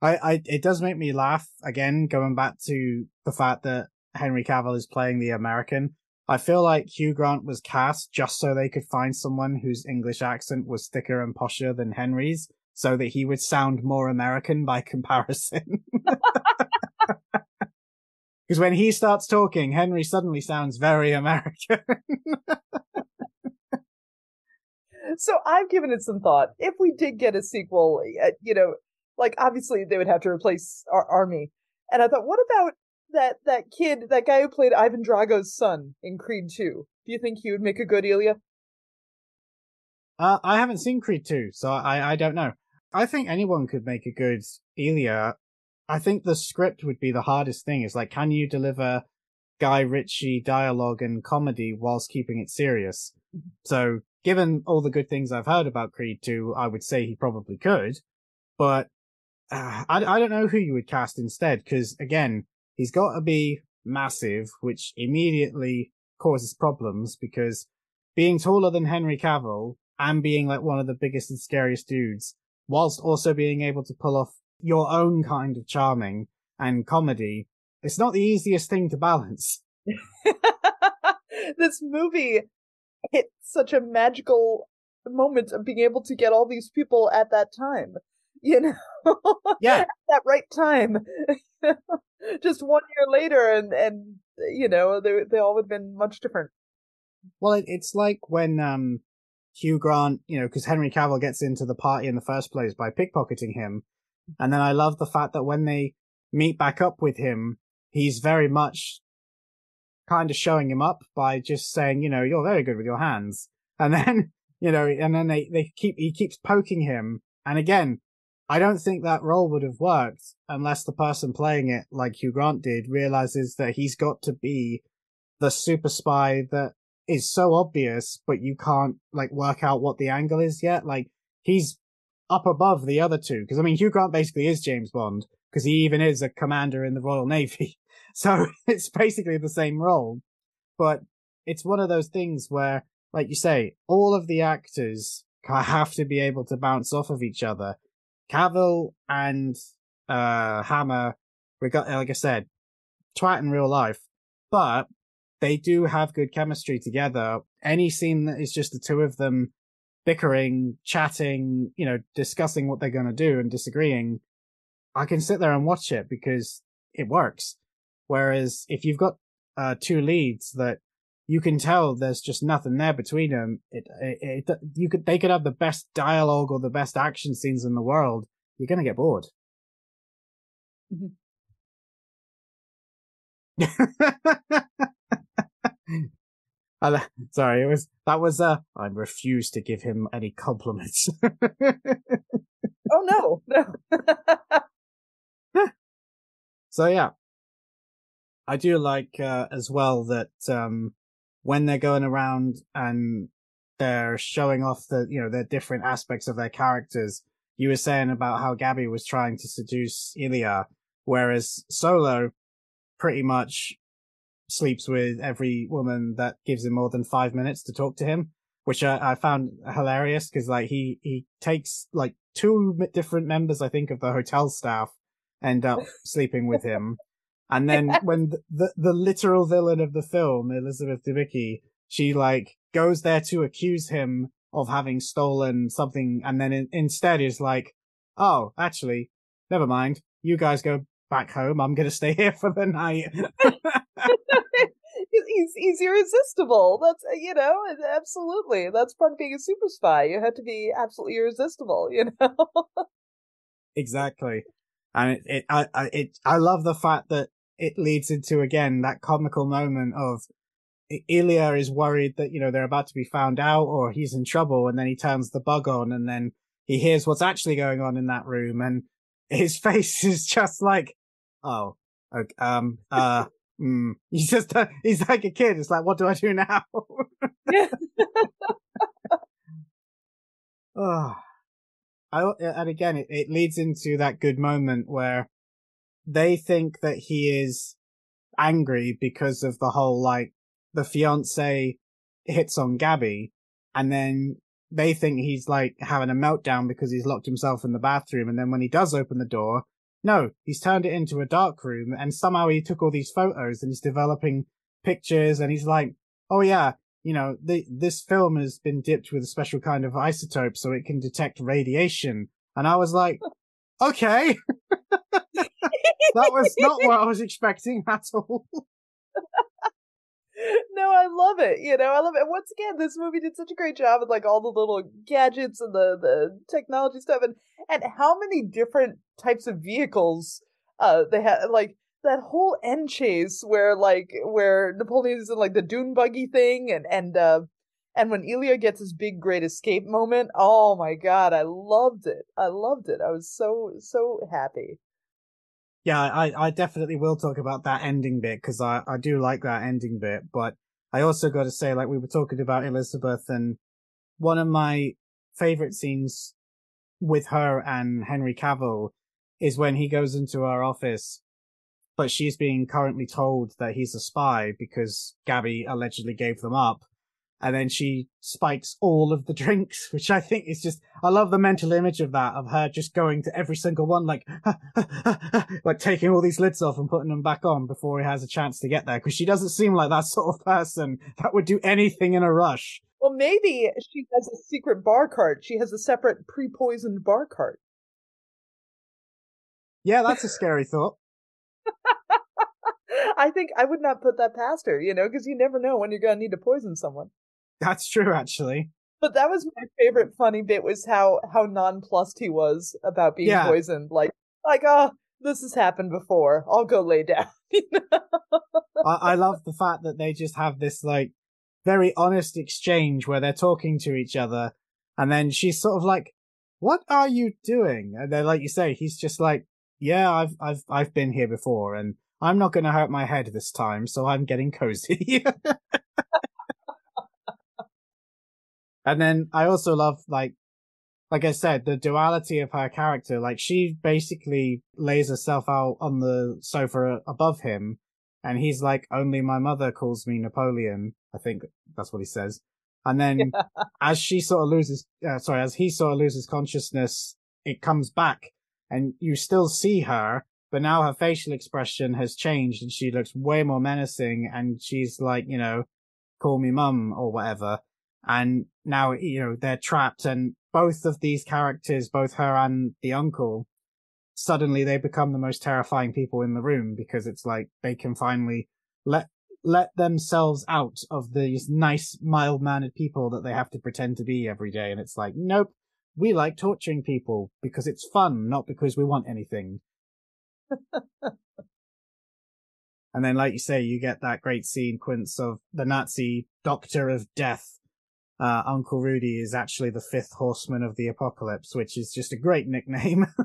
I, I it does make me laugh again, going back to the fact that Henry Cavill is playing the American. I feel like Hugh Grant was cast just so they could find someone whose English accent was thicker and posher than Henry's, so that he would sound more American by comparison. Because when he starts talking, Henry suddenly sounds very American. so I've given it some thought. If we did get a sequel, uh, you know, like obviously they would have to replace our Armie. And I thought, what about that that kid, that guy who played Ivan Drago's son in Creed 2? Do you think he would make a good Ilya? Uh, I haven't seen Creed 2, so I, I don't know. I think anyone could make a good Ilya. I think the script would be the hardest thing. Is like, can you deliver Guy Ritchie dialogue and comedy whilst keeping it serious. Mm-hmm. So, given all the good things I've heard about Creed 2, I would say he probably could. But uh, I, I don't know who you would cast instead, because again, he's got to be massive, which immediately causes problems because being taller than Henry Cavill and being like one of the biggest and scariest dudes, whilst also being able to pull off your own kind of charming and comedy, it's not the easiest thing to balance. this movie hit such a magical moment of being able to get all these people at that time. You know? Yeah. at that right time. Just one year later and and you know, they they all would have been much different. Well, it, it's like when um Hugh Grant, you know, because Henry Cavill gets into the party in the first place by pickpocketing him, and then I love the fact that when they meet back up with him, he's very much kind of showing him up by just saying, you know, you're very good with your hands, and then you know, and then they they keep he keeps poking him, and again. I don't think that role would have worked unless the person playing it, like Hugh Grant did, realizes that he's got to be the super spy that is so obvious, but you can't like work out what the angle is yet. Like he's up above the other two. Cause I mean, Hugh Grant basically is James Bond because he even is a commander in the Royal Navy. So it's basically the same role, but it's one of those things where, like you say, all of the actors have to be able to bounce off of each other. Cavill and, uh, Hammer, we got, like I said, twat in real life, but they do have good chemistry together. Any scene that is just the two of them bickering, chatting, you know, discussing what they're going to do and disagreeing, I can sit there and watch it because it works. Whereas if you've got uh, two leads that you can tell there's just nothing there between them, it, it, it you could they could have the best dialogue or the best action scenes in the world. You're going to get bored. I, sorry, it was that was uh I refuse to give him any compliments. Oh no, no. so yeah. I do like uh, as well that um when they're going around and they're showing off the you know their different aspects of their characters. You were saying about how Gaby was trying to seduce Ilya, whereas Solo pretty much sleeps with every woman that gives him more than five minutes to talk to him, which I, I found hilarious because like he he takes like two different members I think of the hotel staff end up sleeping with him, and then when the, the the literal villain of the film Elizabeth Debicki she like goes there to accuse him of having stolen something, and then in, instead is like, oh actually, never mind, you guys go back home. I'm gonna stay here for the night. he's he's irresistible. That's you know, absolutely. That's part of being a super spy. You have to be absolutely irresistible. You know. exactly, and it, it I, I it I love the fact that it leads into again that comical moment of Ilya is worried that you know they're about to be found out or he's in trouble, and then he turns the bug on, and then he hears what's actually going on in that room, and his face is just like, oh, okay, um, uh, mm. he's just uh, he's like a kid. It's like, what do I do now? oh. I, and again, it, it leads into that good moment where they think that he is angry because of the whole like the fiance hits on Gaby and then they think he's like having a meltdown because he's locked himself in the bathroom and then when he does open the door no he's turned it into a dark room and somehow he took all these photos and he's developing pictures and he's like oh yeah you know the, this film has been dipped with a special kind of isotope so it can detect radiation. And i was like okay. That was not what i was expecting at all no, I love it. You know, I love it. And once again, this movie did such a great job with like all the little gadgets and the the technology stuff, and and how many different types of vehicles uh they had. Like that whole end chase where like where Napoleon is in like the dune buggy thing, and and uh and when Ilya gets his big great escape moment, oh my god, I loved it. I loved it. I was so so happy. Yeah, I, I definitely will talk about that ending bit because I, I do like that ending bit. But I also got to say, like we were talking about Elizabeth, and one of my favorite scenes with her and Henry Cavill is when he goes into her office, but she's being currently told that he's a spy because Gaby allegedly gave them up and then she spikes all of the drinks, which I think is just, I love the mental image of that, of her just going to every single one, like, like taking all these lids off and putting them back on before he has a chance to get there. Cause she doesn't seem like that sort of person that would do anything in a rush. Well, maybe she has a secret bar cart. She has a separate pre-poisoned bar cart. Yeah, that's a scary thought. I think I would not put that past her, you know, because you never know when you're going to need to poison someone. That's true, actually. But that was my favorite funny bit was how how nonplussed he was about being Yeah. poisoned. Like like oh this has happened before. I'll go lay down. I, I love the fact that they just have this like very honest exchange where they're talking to each other, and then she's sort of like, "What are you doing?" And then, like you say, he's just like, "Yeah, I've I've I've been here before, and I'm not going to hurt my head this time, so I'm getting cozy." and then I also love like. Like I said, the duality of her character, like she basically lays herself out on the sofa above him, and he's like, only my mother calls me Napoleon. I think that's what he says. And then as she sort of loses, uh, sorry, as he sort of loses consciousness, it comes back and you still see her, but now her facial expression has changed and she looks way more menacing and she's like, you know, call me mum or whatever. And now, you know, they're trapped and both of these characters, both her and the uncle, suddenly they become the most terrifying people in the room because it's like they can finally let let themselves out of these nice mild mannered people that they have to pretend to be every day. And it's like nope we like torturing people because it's fun not because we want anything. And then like you say you get that great scene sequence of the nazi doctor of death uh, uncle rudy is actually the fifth horseman of the apocalypse which is just a great nickname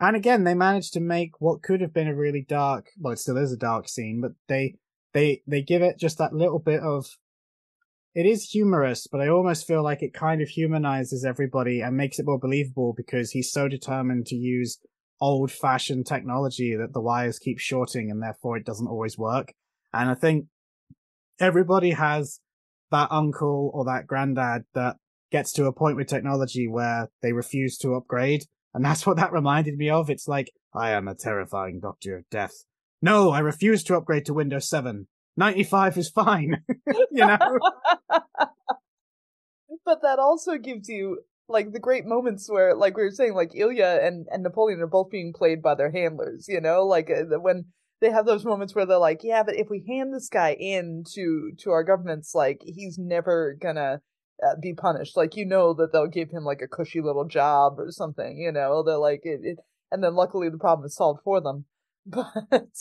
And again, they managed to make what could have been a really dark, well, it still is a dark scene, but they, they, they give it just that little bit of, it is humorous, but I almost feel like it kind of humanizes everybody and makes it more believable because he's so determined to use old fashioned technology that the wires keep shorting and therefore it doesn't always work. And I think everybody has that uncle or that granddad that gets to a point with technology where they refuse to upgrade and that's what that reminded me of. It's like, I am a terrifying doctor of death. No, I refuse to upgrade to Windows 7. 95 is fine. you know? but that also gives you like the great moments where like we were saying like Ilya and, and Napoleon are both being played by their handlers, you know, like uh, when they have those moments where they're like, yeah, but if we hand this guy in to to our governments like he's never gonna uh, be punished. Like you know that they'll give him like a cushy little job or something. You know, they're like it, it and then luckily the problem is solved for them. But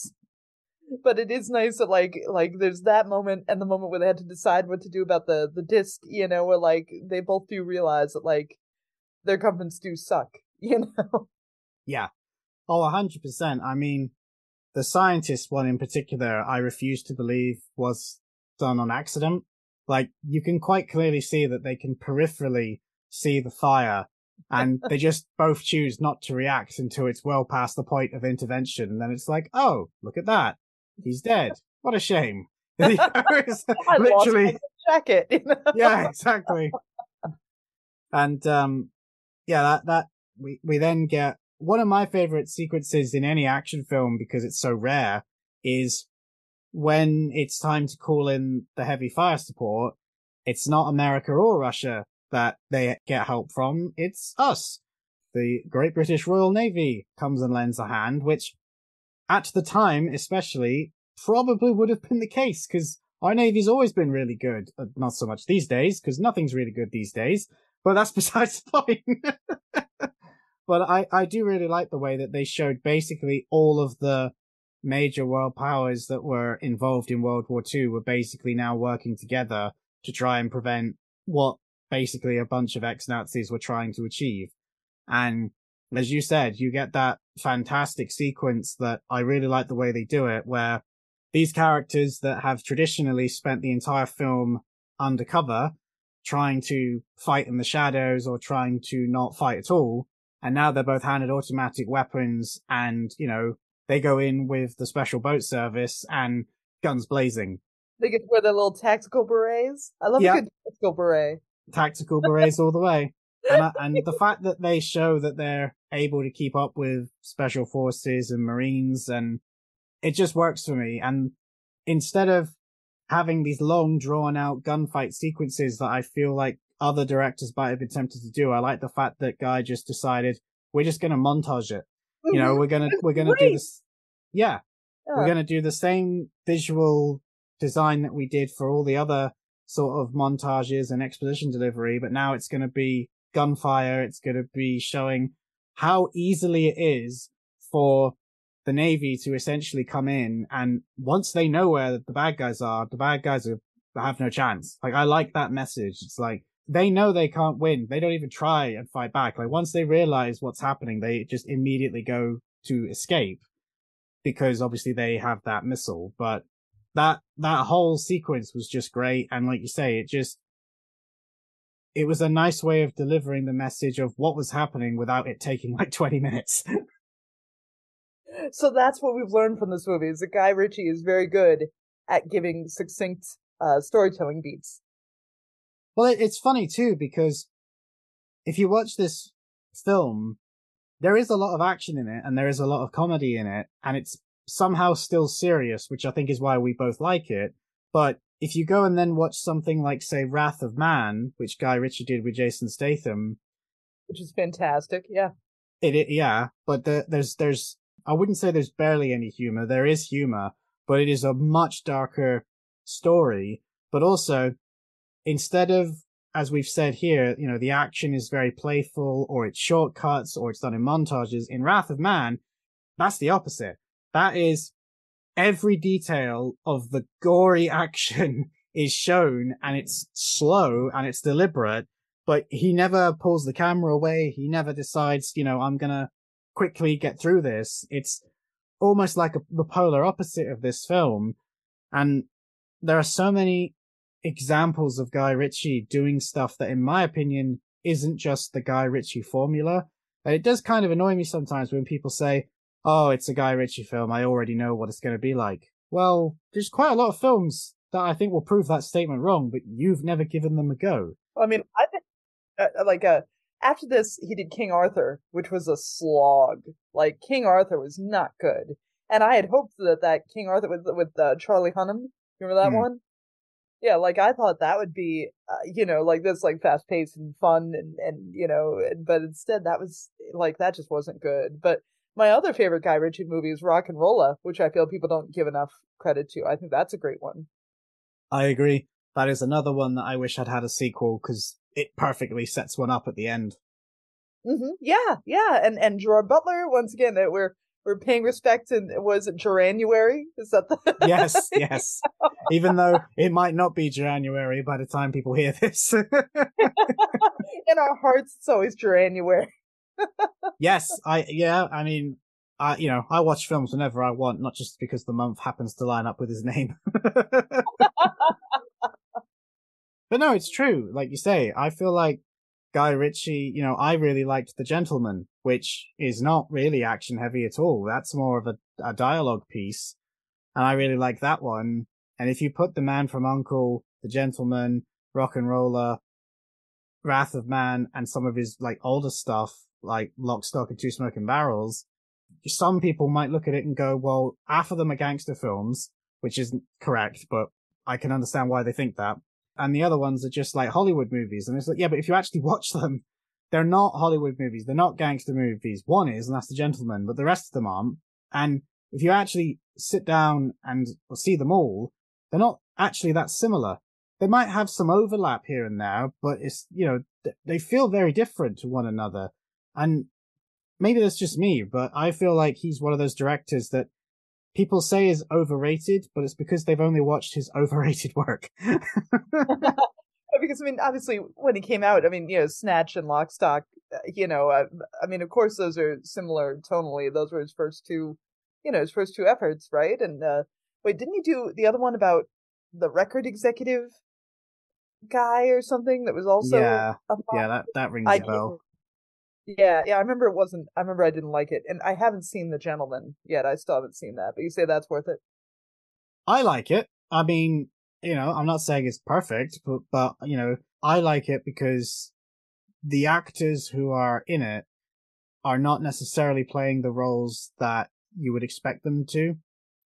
but it is nice that like like there's that moment and the moment where they had to decide what to do about the the disc. You know, where like they both do realize that like their governments do suck. You know. Yeah. Oh, hundred percent. I mean, the scientist one in particular, I refuse to believe was done on accident. Like you can quite clearly see that they can peripherally see the fire and they just both choose not to react until it's well past the point of intervention. And then it's like, oh, look at that. He's dead. What a shame. It's I lost literally, jacket. You know? yeah, exactly. And, um, yeah, that, that, we, we then get one of my favorite sequences in any action film because it's so rare is when it's time to call in the heavy fire support. It's not America or Russia that they get help from. It's us. The Great British Royal Navy comes and lends a hand, which at the time, especially, probably would have been the case because our Navy's always been really good. Uh, not so much these days because nothing's really good these days, but that's besides the point. but I, I do really like the way that they showed basically all of the major world powers that were involved in World War II were basically now working together to try and prevent what basically a bunch of ex-Nazis were trying to achieve. And as you said, you get that fantastic sequence that I really like the way they do it, where these characters that have traditionally spent the entire film undercover, trying to fight in the shadows or trying to not fight at all, and now they're both handed automatic weapons and, you know, they go in with the special boat service and guns blazing. They get to wear their little tactical berets. I love Yeah. a good tactical beret. Tactical berets all the way. And, I- and the fact that they show that they're able to keep up with special forces and marines and it just works for me. And instead of having these long drawn out gunfight sequences that I feel like other directors might have been tempted to do, I like the fact that Guy just decided we're just going to montage it. You know, we're going to, we're going to do this. Yeah. We're going to do the same visual design that we did for all the other sort of montages and exposition delivery, but now it's going to be gunfire. It's going to be showing how easily it is for the Navy to essentially come in. And once they know where the bad guys are, the bad guys are, have no chance. Like, I like that message. It's like, they know they can't win. They don't even try and fight back. Like, once they realize what's happening, they just immediately go to escape because obviously they have that missile. But that that whole sequence was just great, and like you say, it just it was a nice way of delivering the message of what was happening without it taking like twenty minutes. So that's what we've learned from this movie is that Guy Ritchie is very good at giving succinct uh, storytelling beats. Well, it, it's funny too because if you watch this film, there is a lot of action in it, and there is a lot of comedy in it, and it's somehow still serious, which I think is why we both like it. But if you go and then watch something like, say, Wrath of Man, which Guy Ritchie did with Jason Statham, which is fantastic. Yeah. It, it yeah, but the, there's there's I wouldn't say there's barely any humor. There is humor, but it is a much darker story. But also, instead of as we've said here, you know, the action is very playful, or it's shortcuts, or it's done in montages. In Wrath of Man, that's the opposite. That is every detail of the gory action is shown, and it's slow and it's deliberate but he never pulls the camera away. He never decides, you know, I'm gonna quickly get through this. It's almost like a, the polar opposite of this film. And there are so many examples of Guy Ritchie doing stuff that, in my opinion, isn't just the Guy Ritchie formula. And it does kind of annoy me sometimes when people say, Oh, it's a Guy Ritchie film. I already know what it's going to be like. Well, there's quite a lot of films that I think will prove that statement wrong, but you've never given them a go. I mean, I think uh, like uh, after this, he did King Arthur, which was a slog. Like King Arthur was not good, and I had hoped that that King Arthur with with uh, Charlie Hunnam. You remember that Hmm. one? Yeah, like I thought that would be, uh, you know, like this, like fast paced and fun, and and you know, but instead that was like that just wasn't good. But my other favorite Guy Ritchie movie is Rock and Rolla, which I feel people don't give enough credit to. I think that's a great one. I agree. That is another one that I wish had had a sequel because it perfectly sets one up at the end. hmm Yeah, yeah, and and Gerard Butler once again. We're we're paying respect, and was it January? Is that the Yes, yes. Even though it might not be January by the time people hear this. in our hearts? It's always January. yes, I yeah, I mean, I you know, I watch films whenever I want, not just because the month happens to line up with his name. but no, it's true. Like you say, I feel like Guy Ritchie, you know, I really liked The Gentleman, which is not really action heavy at all. That's more of a, a dialogue piece. And I really like that one. And if you put The Man from Uncle, The Gentleman, Rock and Rolla, Wrath of Man, and some of his like older stuff, like Lock, Stock, and Two Smoking Barrels, some people might look at it and go, well, half of them are gangster films, which isn't correct, but I can understand why they think that. And the other ones are just like Hollywood movies. And it's like, yeah, but if you actually watch them, they're not Hollywood movies. They're not gangster movies. One is, and that's The Gentleman, but the rest of them aren't. And if you actually sit down and see them all, they're not actually that similar. They might have some overlap here and there, but it's, you know, they feel very different to one another. And maybe that's just me, but I feel like he's one of those directors that people say is overrated, but it's because they've only watched his overrated work. because I mean, obviously, when he came out, I mean, you know, Snatch and Lockstock, uh, you know, uh, I mean, of course, those are similar tonally. Those were his first two, you know, his first two efforts, right? And uh wait, didn't he do the other one about the record executive guy or something that was also yeah, yeah, that that rings I a bell. Yeah, yeah, I remember it wasn't. I remember I didn't like it, and I haven't seen The Gentleman yet. I still haven't seen that, but you say that's worth it. I like it. I mean, you know, I'm not saying it's perfect, but but you know, I like it because the actors who are in it are not necessarily playing the roles that you would expect them to.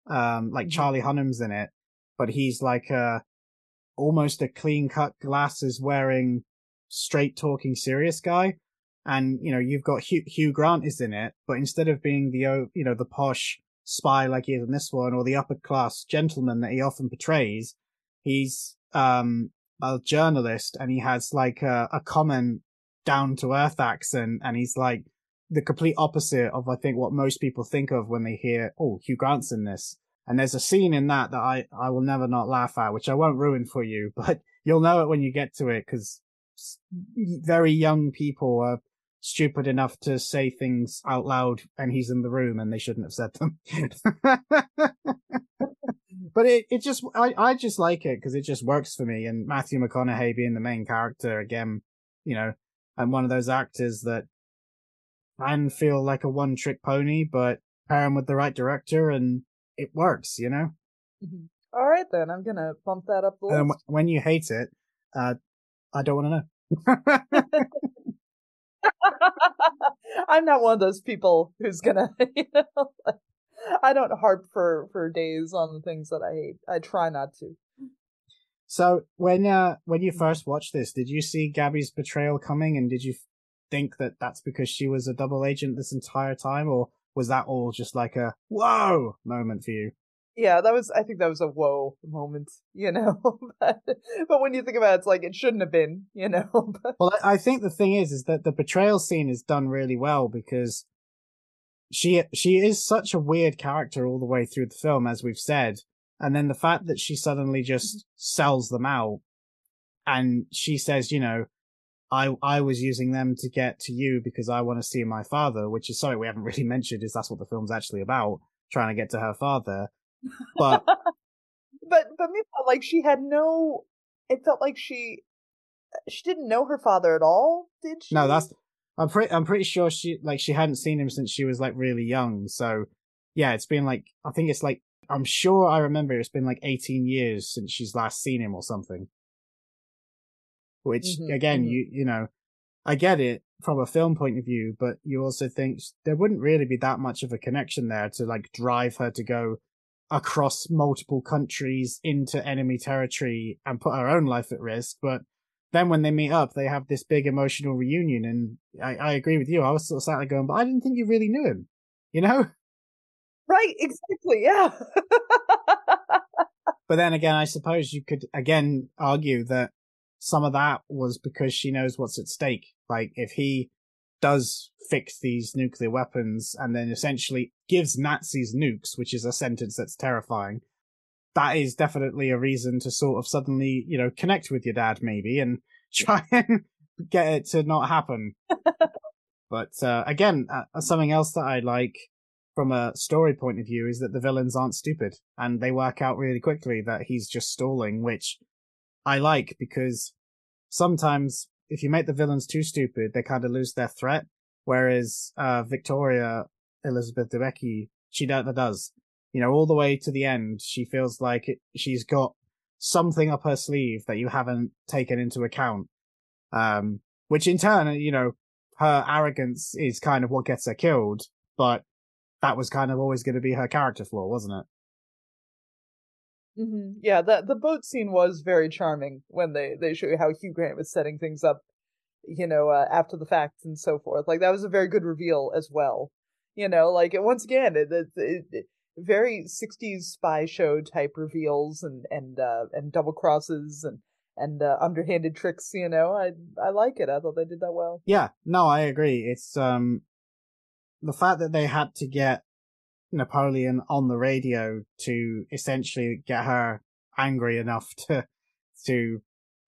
Um, like Mhm. Charlie Hunnam's in it, but he's like a almost a clean cut glasses wearing, straight talking serious guy. And you know, you've got Hugh, Hugh Grant is in it, but instead of being the you know the posh spy like he is in this one, or the upper class gentleman that he often portrays, he's um a journalist and he has like a, a common down to earth accent, and he's like the complete opposite of I think what most people think of when they hear, oh, Hugh Grant's in this. And there's a scene in that that I, I will never not laugh at, which I won't ruin for you, but you'll know it when you get to it because very young people are stupid enough to say things out loud and he's in the room and they shouldn't have said them. but it, it just, I, I just like it because it just works for me. And Matthew McConaughey being the main character again, you know, and one of those actors that can feel like a one trick pony, but pair him with the right director and it works, you know? Mhm. All right, then I'm gonna bump that up the And list. when you hate it, uh, I don't want to know. I'm not one of those people who's gonna, you know, like, I don't harp for for days on the things that I hate. I try not to. so when, uh, when you first watched this, did you see Gaby's betrayal coming and did you think that that's because she was a double agent this entire time or was that all just like a whoa moment for you? Yeah, that was. I think that was a whoa moment, you know. but, but when you think about it, it's like it shouldn't have been, you know. Well, I I think the thing is, is that the betrayal scene is done really well because she she is such a weird character all the way through the film, as we've said, and then the fact that she suddenly mm-hmm. just sells them out, and she says, you know, I I was using them to get to you because I want to see my father, which is something we haven't really mentioned. Is that's what the film's actually about, trying to get to her father, but but but meanwhile, like she had no. It felt like she she didn't know her father at all. Did she? No, that's I'm pretty I'm pretty sure she like she hadn't seen him since she was like really young. So yeah, it's been like I think it's like I'm sure I remember it's been like 18 years since she's last seen him or something. Which Mhm, again, mhm. you you know, I get it from a film point of view, but you also think there wouldn't really be that much of a connection there to like drive her to go across multiple countries into enemy territory and put her own life at risk. But then when they meet up, they have this big emotional reunion. And I, I agree with you. I was sort of sat there going, but I didn't think you really knew him, you know? right. Exactly. Yeah. But then again, I suppose you could again argue that some of that was because she knows what's at stake. Like if he does fix these nuclear weapons and then essentially gives Nazis nukes, which is a sentence that's terrifying, that is definitely a reason to sort of suddenly, you know, connect with your dad maybe and try and get it to not happen. but uh, again, uh, something else that I like from a story point of view is that the villains aren't stupid and they work out really quickly that he's just stalling, which I like because sometimes if you make the villains too stupid, they kind of lose their threat. Whereas uh, Victoria Elizabeth Debicki, she never does. You know, all the way to the end, she feels like it, she's got something up her sleeve that you haven't taken into account. Um, which in turn, you know, her arrogance is kind of what gets her killed, but that was kind of always going to be her character flaw, wasn't it? Hmm Yeah, the the boat scene was very charming when they they show you how Hugh Grant was setting things up, you know, uh, after the fact and so forth. Like that was a very good reveal as well. You know, like it, once again, it, it, it, it very '60s spy show type reveals and and uh, and double crosses and and uh, underhanded tricks. You know, I I like it. I thought they did that well. Yeah, no, I agree. It's um the fact that they had to get Napoleon on the radio to essentially get her angry enough to to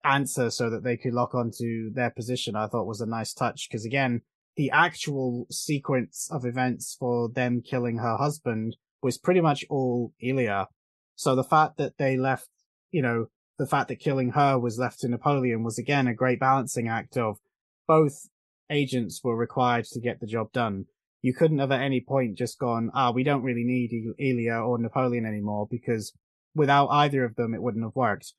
answer so that they could lock onto their position, I thought was a nice touch. Because again, the actual sequence of events for them killing her husband was pretty much all Ilya. So the fact that they left, you know, the fact that killing her was left to Napoleon was again a great balancing act of both agents were required to get the job done. You couldn't have at any point just gone, ah, we don't really need Ilya or Napoleon anymore because without either of them, it wouldn't have worked.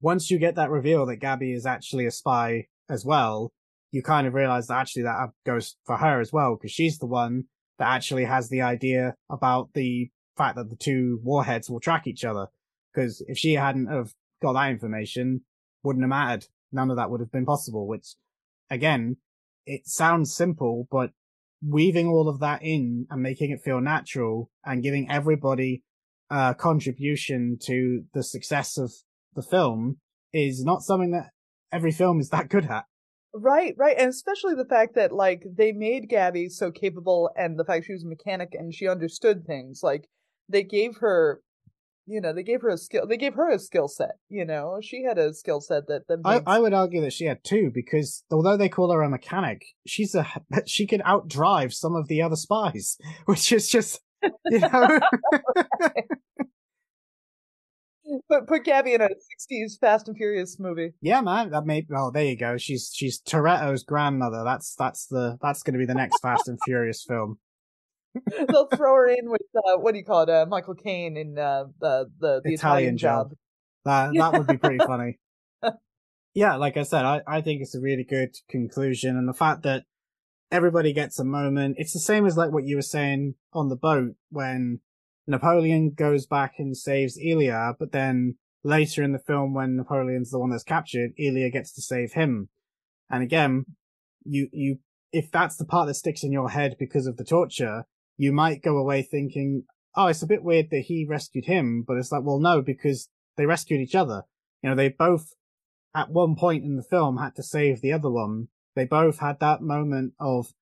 Once you get that reveal that Gaby is actually a spy as well, you kind of realize that actually that goes for her as well because she's the one that actually has the idea about the fact that the two warheads will track each other. Because if she hadn't have got that information, wouldn't have mattered. None of that would have been possible, which again, it sounds simple, but weaving all of that in and making it feel natural and giving everybody a contribution to the success of the film is not something that every film is that good at. Right, right. And especially the fact that like they made Gaby so capable and the fact she was a mechanic and she understood things. Like they gave her you know, they gave her a skill. They gave her a skill set. You know, she had a skill set that. that I, I would argue that she had two because although they call her a mechanic, she's a she can outdrive some of the other spies, which is just you know. But put Gaby in a '60s Fast and Furious movie. Yeah, man. That may. Oh, there you go. She's she's Toretto's grandmother. That's that's the that's going to be the next Fast and Furious film. They'll throw her in with uh, what do you call it? Uh, Michael Caine in uh, the the, the Italian, Italian job. job. That that would be pretty funny. yeah, like I said, I, I think it's a really good conclusion, and the fact that everybody gets a moment. It's the same as like what you were saying on the boat when Napoleon goes back and saves Ilya, but then later in the film, when Napoleon's the one that's captured, Ilya gets to save him. And again, you you if that's the part that sticks in your head because of the torture, you might go away thinking, oh, it's a bit weird that he rescued him, but it's like, well, no, because they rescued each other. You know, they both, at one point in the film, had to save the other one. They both had that moment of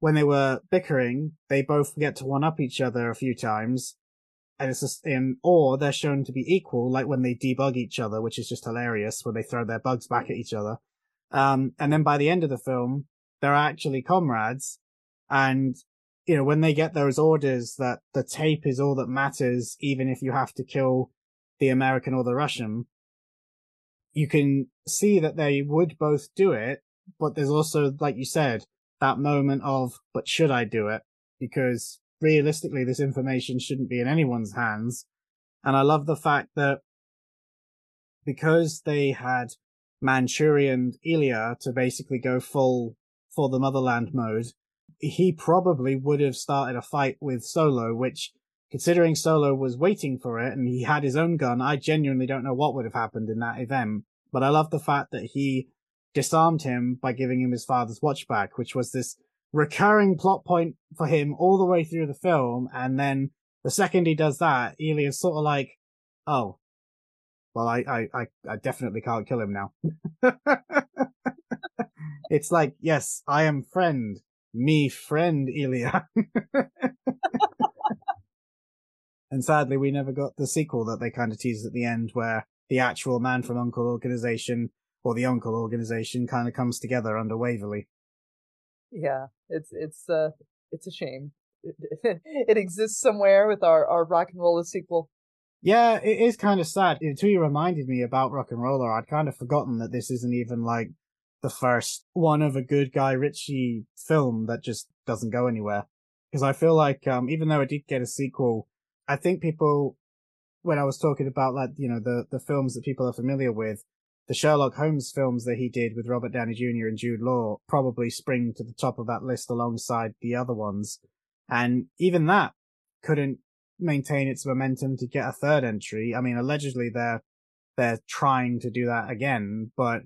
when they were bickering, they both get to one up each other a few times. And it's just in, or they're shown to be equal, like when they debug each other, which is just hilarious when they throw their bugs back at each other. Um, and then by the end of the film, they're actually comrades. And you know, when they get those orders that the tape is all that matters, even if you have to kill the American or the Russian, you can see that they would both do it. But there's also, like you said, that moment of, but should I do it? Because realistically, this information shouldn't be in anyone's hands. And I love the fact that because they had Manchurian Ilya to basically go full for the motherland mode, he probably would have started a fight with Solo, which considering Solo was waiting for it and he had his own gun, I genuinely don't know what would have happened in that event. But I love the fact that he disarmed him by giving him his father's watch back, which was this recurring plot point for him all the way through the film. And then the second he does that, Ilya's sort of like, oh, well, I, I, I definitely can't kill him now. it's like, yes, I am friend me friend Ilya. and sadly, we never got the sequel that they kind of teased at the end, where the actual Man from Uncle organization or the Uncle organization kind of comes together under Waverly. Yeah, it's it's uh it's a shame. It, it exists somewhere with our our RocknRolla sequel. Yeah, it is kind of sad. Until you reminded me about Rock and Rolla, I'd kind of forgotten that this isn't even like the first one of a good Guy Ritchie film that just doesn't go anywhere. Because I feel like, um, even though it did get a sequel, I think people, when I was talking about like, you know, the, the films that people are familiar with, the Sherlock Holmes films that he did with Robert Downey Jr. and Jude Law probably spring to the top of that list alongside the other ones. And even that couldn't maintain its momentum to get a third entry. I mean, allegedly they're, they're trying to do that again, but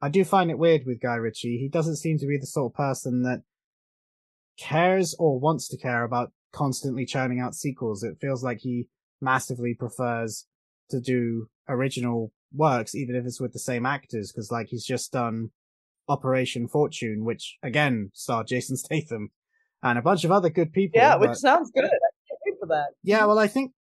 I do find it weird with Guy Ritchie. He doesn't seem to be the sort of person that cares or wants to care about constantly churning out sequels. It feels like he massively prefers to do original works, even if it's with the same actors, because like he's just done Operation Fortune, which again starred Jason Statham and a bunch of other good people. Yeah, which sounds good. I can't wait for that. Yeah, well, I think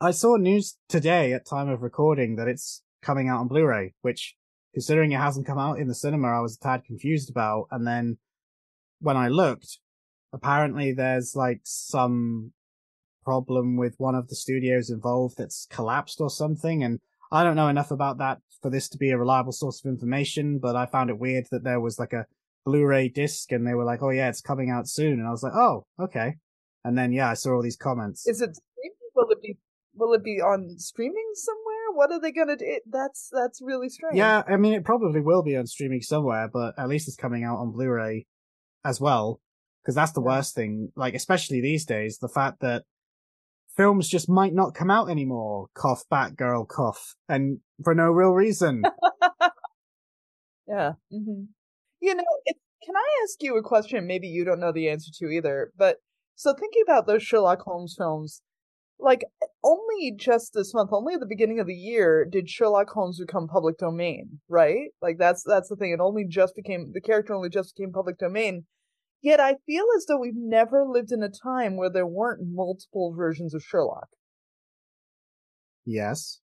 I saw news today at time of recording that it's coming out on Blu-ray, which considering it hasn't come out in the cinema, I was a tad confused about. And then when I looked, apparently there's like some problem with one of the studios involved that's collapsed or something. And I don't know enough about that for this to be a reliable source of information, but I found it weird that there was like a Blu-ray disc and they were like, oh yeah, it's coming out soon. And I was like, oh, okay. And then, yeah, I saw all these comments. Is it? Will it be, will it be on streaming somewhere? What are they going to do? That's, that's really strange. Yeah, I mean, it probably will be on streaming somewhere, but at least it's coming out on Blu-ray as well. Cause that's the Yeah. worst thing. Like, especially these days, the fact that films just might not come out anymore. Cough, Batgirl, cough. And for no real reason. Yeah. hmm You know, it, can I ask you a question? Maybe you don't know the answer to either. But so thinking about those Sherlock Holmes films, like only just this month, only at the beginning of the year, did Sherlock Holmes become public domain, right? Like that's that's the thing. It only just became the character only just became public domain. Yet I feel as though we've never lived in a time where there weren't multiple versions of Sherlock, yes.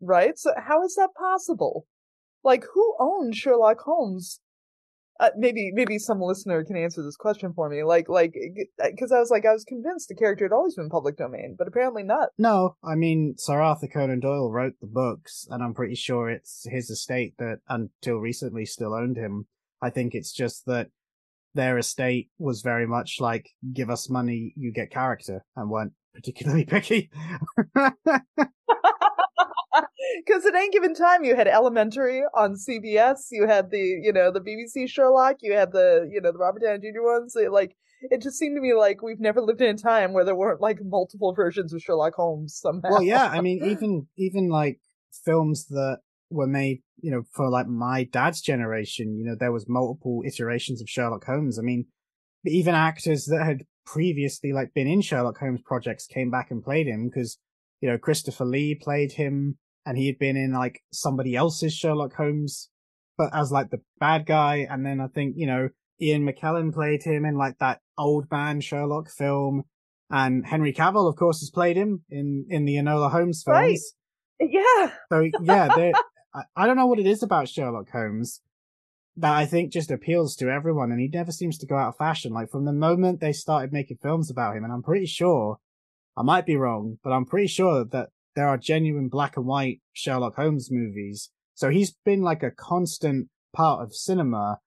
right? So how is that possible? Like who owned Sherlock Holmes uh, maybe maybe some listener can answer this question for me like like because i was like i was convinced the character had always been public domain but apparently not No, I mean, Sir Arthur Conan Doyle wrote the books, and I'm pretty sure it's his estate that until recently still owned him. I think it's just that their estate was very much like, give us money, you get character, and weren't particularly picky. because at any given time you had elementary on cbs you had the you know the bbc sherlock you had the you know the robert downey jr ones they, like it just seemed to me like we've never lived in a time where there weren't like multiple versions of sherlock holmes somehow well, yeah, I mean, even even like films that were made, you know, for like my dad's generation, you know, there was multiple iterations of Sherlock Holmes. I mean, even actors that had previously like been in Sherlock Holmes projects came back and played him because, you know, Christopher Lee played him and he had been in like somebody else's Sherlock Holmes, but as like the bad guy. And then I think, you know, Ian McKellen played him in like that old man Sherlock film. And Henry Cavill, of course, has played him in, in the Enola Holmes films. Right. yeah So yeah, I, I don't know what it is about Sherlock Holmes that I think just appeals to everyone, and he never seems to go out of fashion. Like from the moment they started making films about him, and I'm pretty sure, I might be wrong, but I'm pretty sure that there are genuine black and white Sherlock Holmes movies. So he's been like a constant part of cinema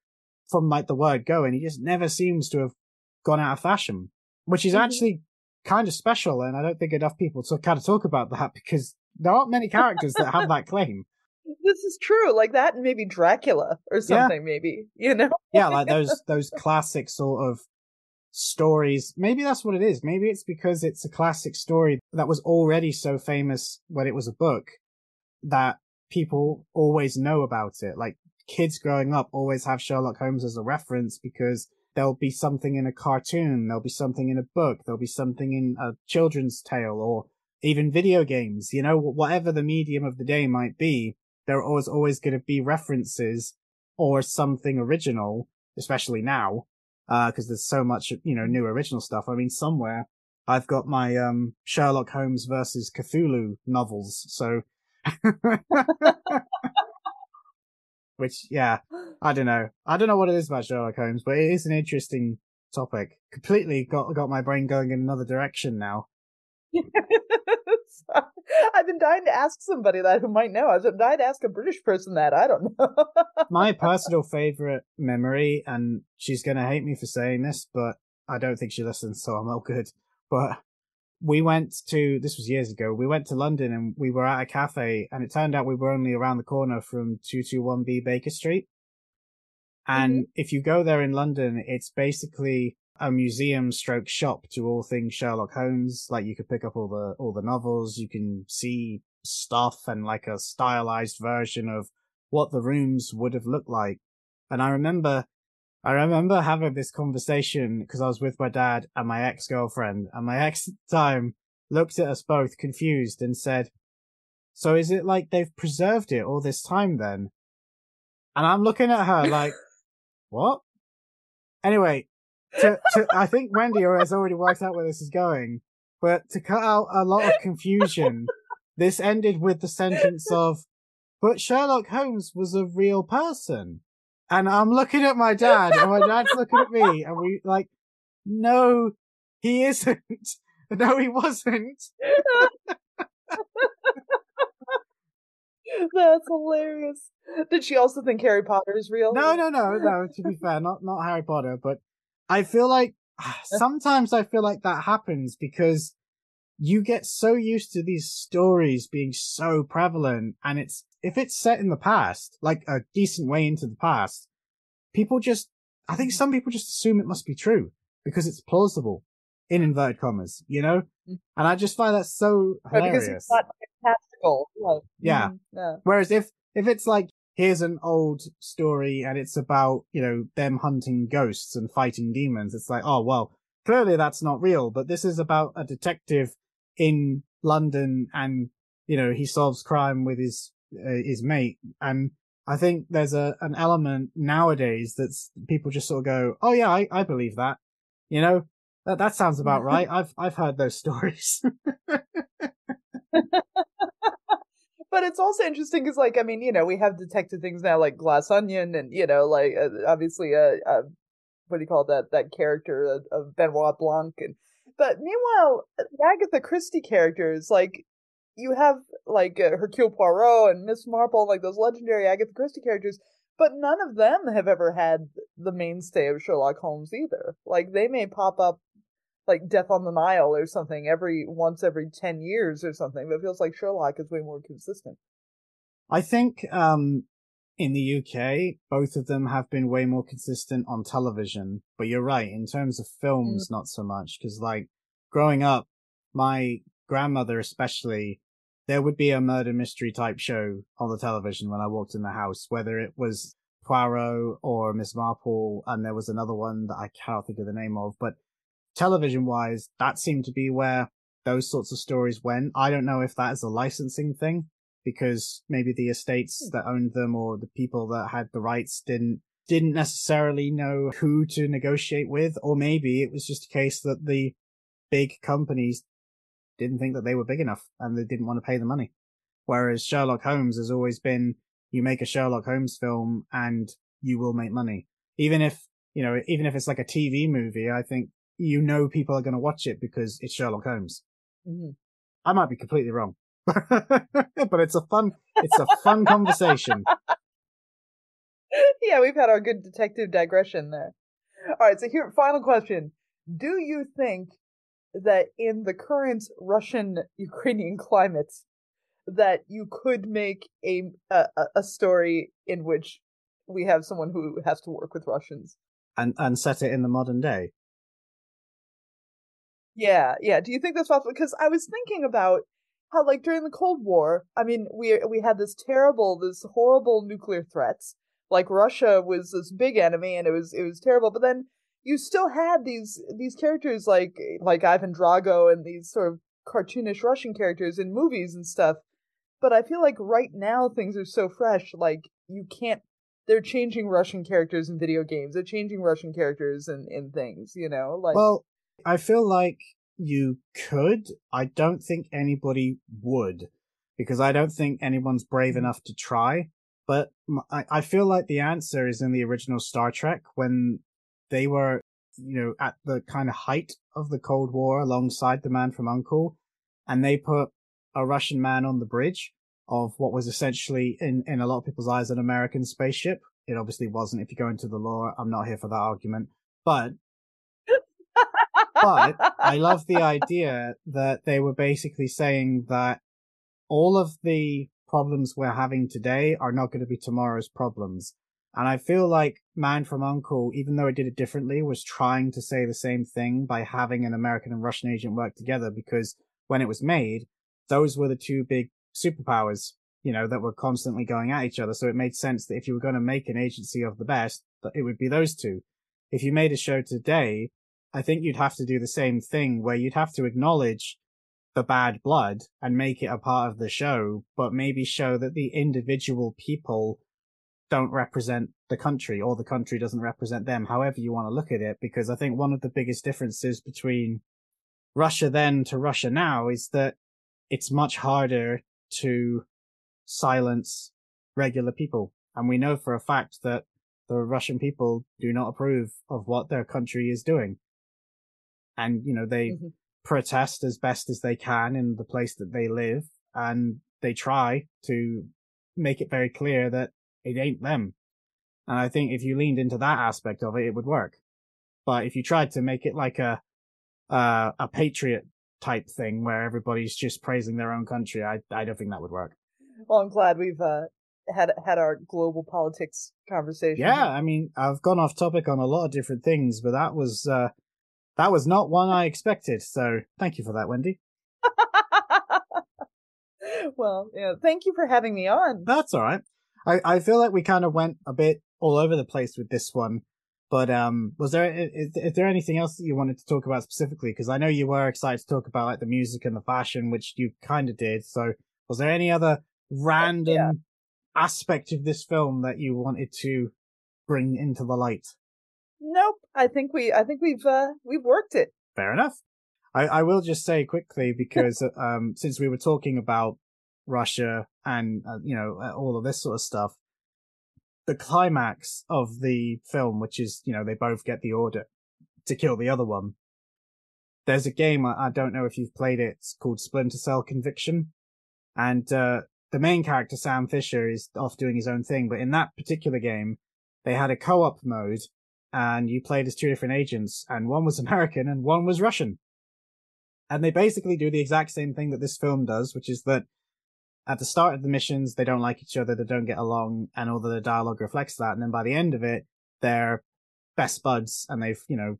from like the word go, and he just never seems to have gone out of fashion, which is Mhm. actually kind of special. And I don't think enough people to kind of talk about that because there aren't many characters that have that claim. this is true like that and maybe dracula or something maybe you know Yeah, like those those classic sort of stories. Maybe that's what it is. Maybe it's because it's a classic story that was already so famous when it was a book that people always know about it. Like kids growing up always have Sherlock Holmes as a reference because there'll be something in a cartoon, there'll be something in a book, there'll be something in a children's tale or even video games, you know, whatever the medium of the day might be, there are always, always going to be references or something original, especially now, uh, cause there's so much, you know, new original stuff. I mean, somewhere I've got my, um, Sherlock Holmes versus Cthulhu novels. So, which, yeah, I don't know. I don't know what it is about Sherlock Holmes, but it is an interesting topic. Completely got, got my brain going in another direction now. So, I've been dying to ask somebody that who might know. I've been dying to ask a British person that. I don't know. my personal favorite memory, and she's gonna hate me for saying this, but I don't think she listens, so I'm all good. But we went to this was years ago. We went to London and we were at a cafe, and it turned out we were only around the corner from two two one B Baker Street. And mm-hmm. if you go there in London, it's basically a museum stroke shop to all things Sherlock Holmes. Like you could pick up all the all the novels, you can see stuff and like a stylized version of what the rooms would have looked like. And I remember, I remember having this conversation because I was with my dad and my ex girlfriend, and my ex time looked at us both confused and said, "So is it like they've preserved it all this time then?" And I'm looking at her like, "What?" Anyway, to, to, I think Wendi has already worked out where this is going, but to cut out a lot of confusion, this ended with the sentence of, but Sherlock Holmes was a real person. And I'm looking at my dad, and my dad's looking at me, and we like, no, he isn't. No, he wasn't. That's hilarious. Did she also think Harry Potter is real? No, no, no, no. To be fair, not not Harry Potter, but I feel like sometimes I feel like that happens because you get so used to these stories being so prevalent, and it's if it's set in the past, like a decent way into the past, people just I think some people just assume it must be true because it's plausible in inverted commas, you know? Mm. And I just find that so Right, hilarious. because it's not fantastical. Like, Yeah. mhm, yeah. Whereas if if it's like here's an old story and it's about you know them hunting ghosts and fighting demons, it's like oh well clearly that's not real. But this is about a detective in London and you know he solves crime with his uh, his mate and. I think there's a an element nowadays that's people just sort of go, oh yeah, I, I believe that, you know, that that sounds about right. I've I've heard those stories. But it's also interesting because, like, I mean, you know, we have detected things now, like Glass Onion, and you know, like uh, obviously, uh, uh, what do you call that? That character of, of Benoit Blanc, and but meanwhile, the Agatha Christie characters, like, you have like uh, Hercule Poirot and Miss Marple, like those legendary Agatha Christie characters, but none of them have ever had the mainstay of Sherlock Holmes either. Like, they may pop up like Death on the Nile or something every once every ten years or something, but it feels like Sherlock is way more consistent. I think um, in the UK, both of them have been way more consistent on television. But you're right, in terms of films, not so much. Because, like, growing up, my grandmother especially, there would be a murder mystery type show on the television when I walked in the house, whether it was Poirot or Miss Marple, and there was another one that I cannot think of the name of. But television wise, that seemed to be where those sorts of stories went. I don't know if that is a licensing thing because maybe the estates hmm. that owned them or the people that had the rights didn't didn't necessarily know who to negotiate with or maybe it was just a case that the big companies didn't think that they were big enough and they didn't want to pay the money. Whereas Sherlock Holmes has always been you make a Sherlock Holmes film and you will make money. Even if you know even if it's like a TV movie I think you know people are going to watch it because it's Sherlock Holmes hmm I might be completely wrong, but it's a fun, it's a fun conversation. yeah, we've had our good detective digression there. All right, so here, final question: Do you think that in the current Russian-Ukrainian climate, that you could make a, a a story in which we have someone who has to work with Russians? And and set it in the modern day. Yeah, yeah. Do you think that's possible? Because I was thinking about how, like, during the Cold War, I mean, we we had this terrible, this horrible nuclear threats. Like Russia was this big enemy, and it was it was terrible. But then you still had these these characters like like Ivan Drago and these sort of cartoonish Russian characters in movies and stuff. But I feel like right now things are so fresh, like you can't. They're changing Russian characters in video games. They're changing Russian characters in in things. You know, like Well, I feel like you could. I don't think anybody would, because I don't think anyone's brave mm-hmm. enough to try. But I feel like the answer is in the original Star Trek when they were, you know, at the kind of height of the Cold War alongside the man from Uncle, and they put a Russian man on the bridge of what was essentially, in, in a lot of people's eyes, an American spaceship. It obviously wasn't. If you go into the lore, I'm not here for that argument. But but I love the idea that they were basically saying that all of the problems we're having today are not going to be tomorrow's problems. And I feel like Man from Uncle, even though it did it differently, was trying to say the same thing by having an American and Russian agent work together because when it was made, those were the two big superpowers, you know, that were constantly going at each other. So it made sense that if you were going to make an agency of the best, that it would be those two. If you made a show today, I think you'd have to do the same thing where you'd have to acknowledge the bad blood and make it a part of the show, but maybe show that the individual people don't represent the country or the country doesn't represent them, however you want to look at it. Because I think one of the biggest differences between Russia then to Russia now is that it's much harder to silence regular people. And we know for a fact that the Russian people do not approve of what their country is doing. And, you know, they Mhm. protest as best as they can in the place that they live and they try to make it very clear that it ain't them. And I think if you leaned into that aspect of it, it would work. But if you tried to make it like a, uh, a patriot type thing where everybody's just praising their own country, I, I don't think that would work. Well, I'm glad we've uh, had had our global politics conversation. Yeah, I mean, I've gone off topic on a lot of different things, but that was, uh, that was not one I expected. So thank you for that, Wendi. well, yeah. Thank you for having me on. That's all right. I, I feel like we kind of went a bit all over the place with this one. But um, was there is, is there anything else that you wanted to talk about specifically? Because I know you were excited to talk about like the music and the fashion, which you kind of did. So was there any other random Yeah. aspect of this film that you wanted to bring into the light? Nope. I think we. I think we've. Uh, we've worked it. Fair enough. I, I will just say quickly because um, since we were talking about Russia and uh, you know uh, all of this sort of stuff, the climax of the film, which is you know they both get the order to kill the other one. There's a game I, I don't know if you've played it. It's called Splinter Cell Conviction, and uh, the main character Sam Fisher is off doing his own thing. But in that particular game, they had a co-op mode, and you played as two different agents, and one was American and one was Russian. And they basically do the exact same thing that this film does, which is that at the start of the missions, they don't like each other, they don't get along, and all the dialogue reflects that. And then by the end of it, they're best buds and they've, you know,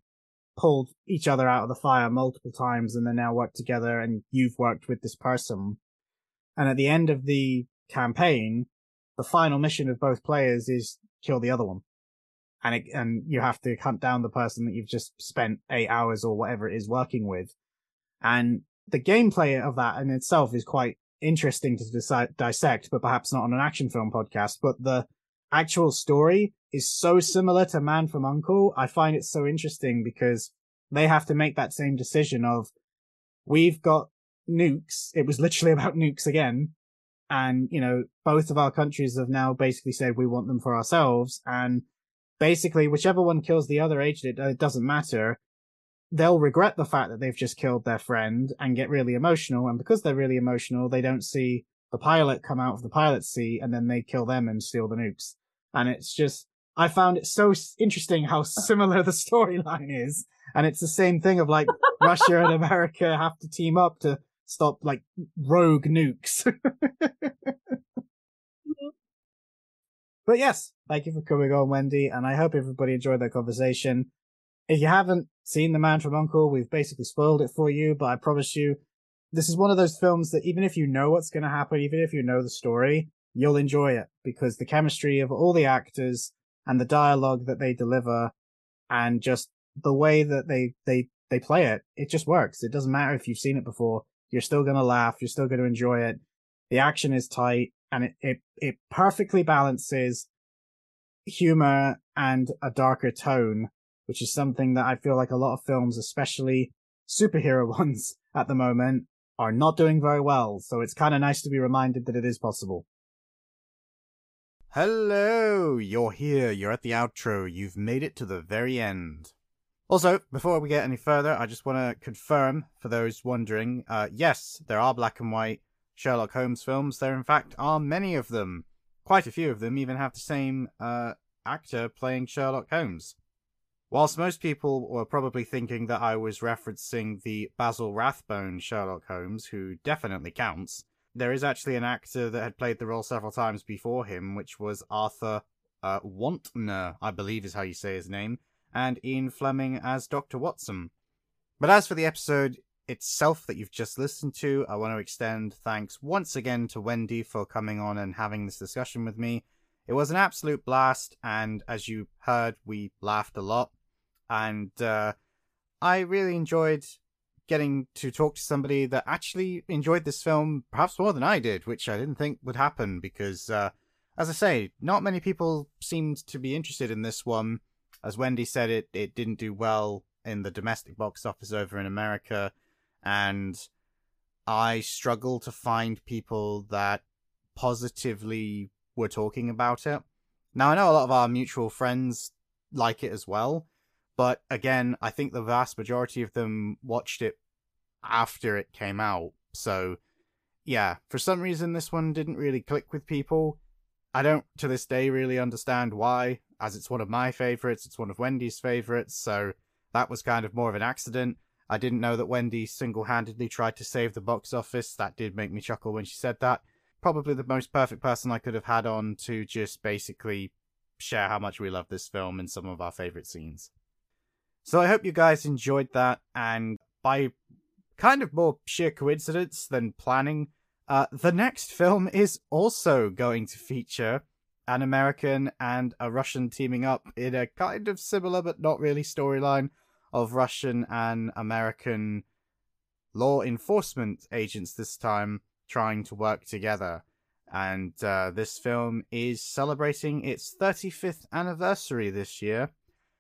pulled each other out of the fire multiple times and they now work together and you've worked with this person. And at the end of the campaign, the final mission of both players is kill the other one. And it, and you have to hunt down the person that you've just spent eight hours or whatever it is working with. And the gameplay of that in itself is quite interesting to disi- dissect, but perhaps not on an action film podcast. But the actual story is so similar to Man from Uncle. I find it so interesting because they have to make that same decision of we've got nukes. It was literally about nukes again. And, you know, both of our countries have now basically said we want them for ourselves. And basically, whichever one kills the other agent, it, uh, it doesn't matter they'll regret the fact that they've just killed their friend and get really emotional. And because they're really emotional, they don't see the pilot come out of the pilot's seat and then they kill them and steal the nukes. And it's just, I found it so interesting how similar the storyline is. And it's the same thing of like Russia and America have to team up to stop like rogue nukes. but yes, thank you for coming on, Wendi. And I hope everybody enjoyed that conversation. If you haven't seen The Man from Uncle, we've basically spoiled it for you, but I promise you, this is one of those films that even if you know what's going to happen, even if you know the story, you'll enjoy it because the chemistry of all the actors and the dialogue that they deliver and just the way that they, they, they play it, it just works. It doesn't matter if you've seen it before. You're still going to laugh. You're still going to enjoy it. The action is tight and it, it, it perfectly balances humor and a darker tone which is something that I feel like a lot of films, especially superhero ones at the moment, are not doing very well. So it's kind of nice to be reminded that it is possible. Hello, you're here. You're at the outro. You've made it to the very end. Also, before we get any further, I just want to confirm for those wondering, uh, yes, there are black and white Sherlock Holmes films. There, in fact, are many of them. Quite a few of them even have the same uh, actor playing Sherlock Holmes. Whilst most people were probably thinking that I was referencing the Basil Rathbone Sherlock Holmes, who definitely counts, there is actually an actor that had played the role several times before him, which was Arthur uh, Wontner, I believe is how you say his name, and Ian Fleming as Dr. Watson. But as for the episode itself that you've just listened to, I want to extend thanks once again to Wendi for coming on and having this discussion with me. It was an absolute blast, and as you heard, we laughed a lot. And uh, I really enjoyed getting to talk to somebody that actually enjoyed this film perhaps more than I did, which I didn't think would happen because, uh, as I say, not many people seemed to be interested in this one. As Wendi said, it, it didn't do well in the domestic box office over in America, and I struggle to find people that positively were talking about it. Now, I know a lot of our mutual friends like it as well, but again, I think the vast majority of them watched it after it came out. So, yeah, for some reason, this one didn't really click with people. I don't, to this day, really understand why, as it's one of my favorites, it's one of Wendi's favorites, so that was kind of more of an accident. I didn't know that Wendi single handedly tried to save the box office. That did make me chuckle when she said that. Probably the most perfect person I could have had on to just basically share how much we love this film and some of our favorite scenes. So I hope you guys enjoyed that, and by kind of more sheer coincidence than planning, uh, the next film is also going to feature an American and a Russian teaming up in a kind of similar but not really storyline of Russian and American law enforcement agents this time trying to work together. And uh, this film is celebrating its 35th anniversary this year.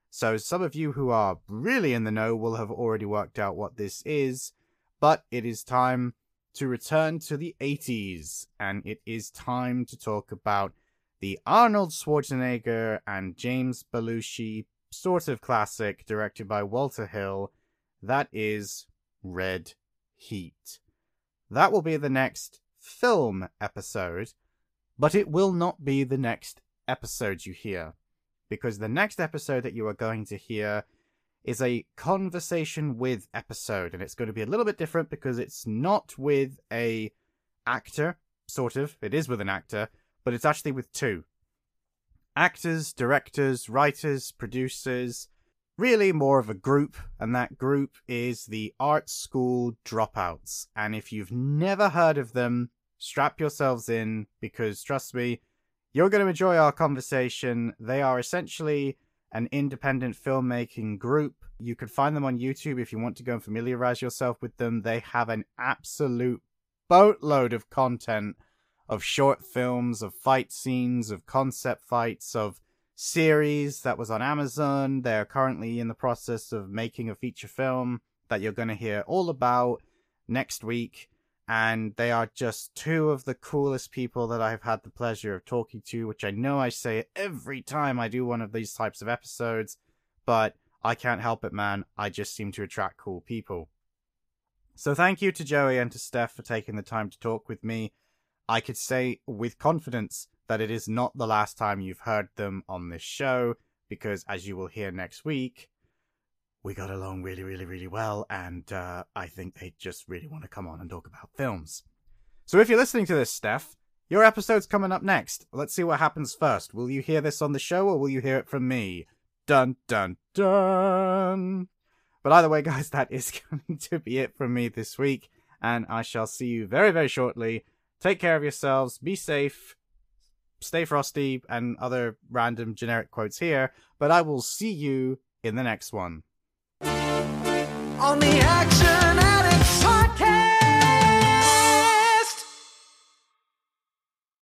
So, some of you who are really in the know will have already worked out what this is, but it is time to return to the 80s, and it is time to talk about the Arnold Schwarzenegger and James Belushi sort of classic directed by Walter Hill. That is Red Heat. That will be the next film episode, but it will not be the next episode you hear, because the next episode that you are going to hear is a conversation with episode, and it's going to be a little bit different because it's not with a actor, sort of. It is with an actor, but it's actually with two actors, directors, writers, producers. Really, more of a group, and that group is the Art School Dropouts. And if you've never heard of them, strap yourselves in because trust me, you're going to enjoy our conversation. They are essentially an independent filmmaking group. You can find them on YouTube if you want to go and familiarize yourself with them. They have an absolute boatload of content of short films, of fight scenes, of concept fights, of series that was on Amazon. They're currently in the process of making a feature film that you're going to hear all about next week and they are just two of the coolest people that I've had the pleasure of talking to, which I know I say every time I do one of these types of episodes, but I can't help it, man. I just seem to attract cool people. So thank you to Joey and to Steph for taking the time to talk with me. I could say with confidence that it is not the last time you've heard them on this show, because as you will hear next week, we got along really, really, really well, and uh, I think they just really want to come on and talk about films. So if you're listening to this, Steph, your episode's coming up next. Let's see what happens first. Will you hear this on the show, or will you hear it from me? Dun dun dun. But either way, guys, that is going to be it from me this week, and I shall see you very, very shortly. Take care of yourselves, be safe, stay frosty, and other random generic quotes here, but I will see you in the next one on the Action Addicts Podcast.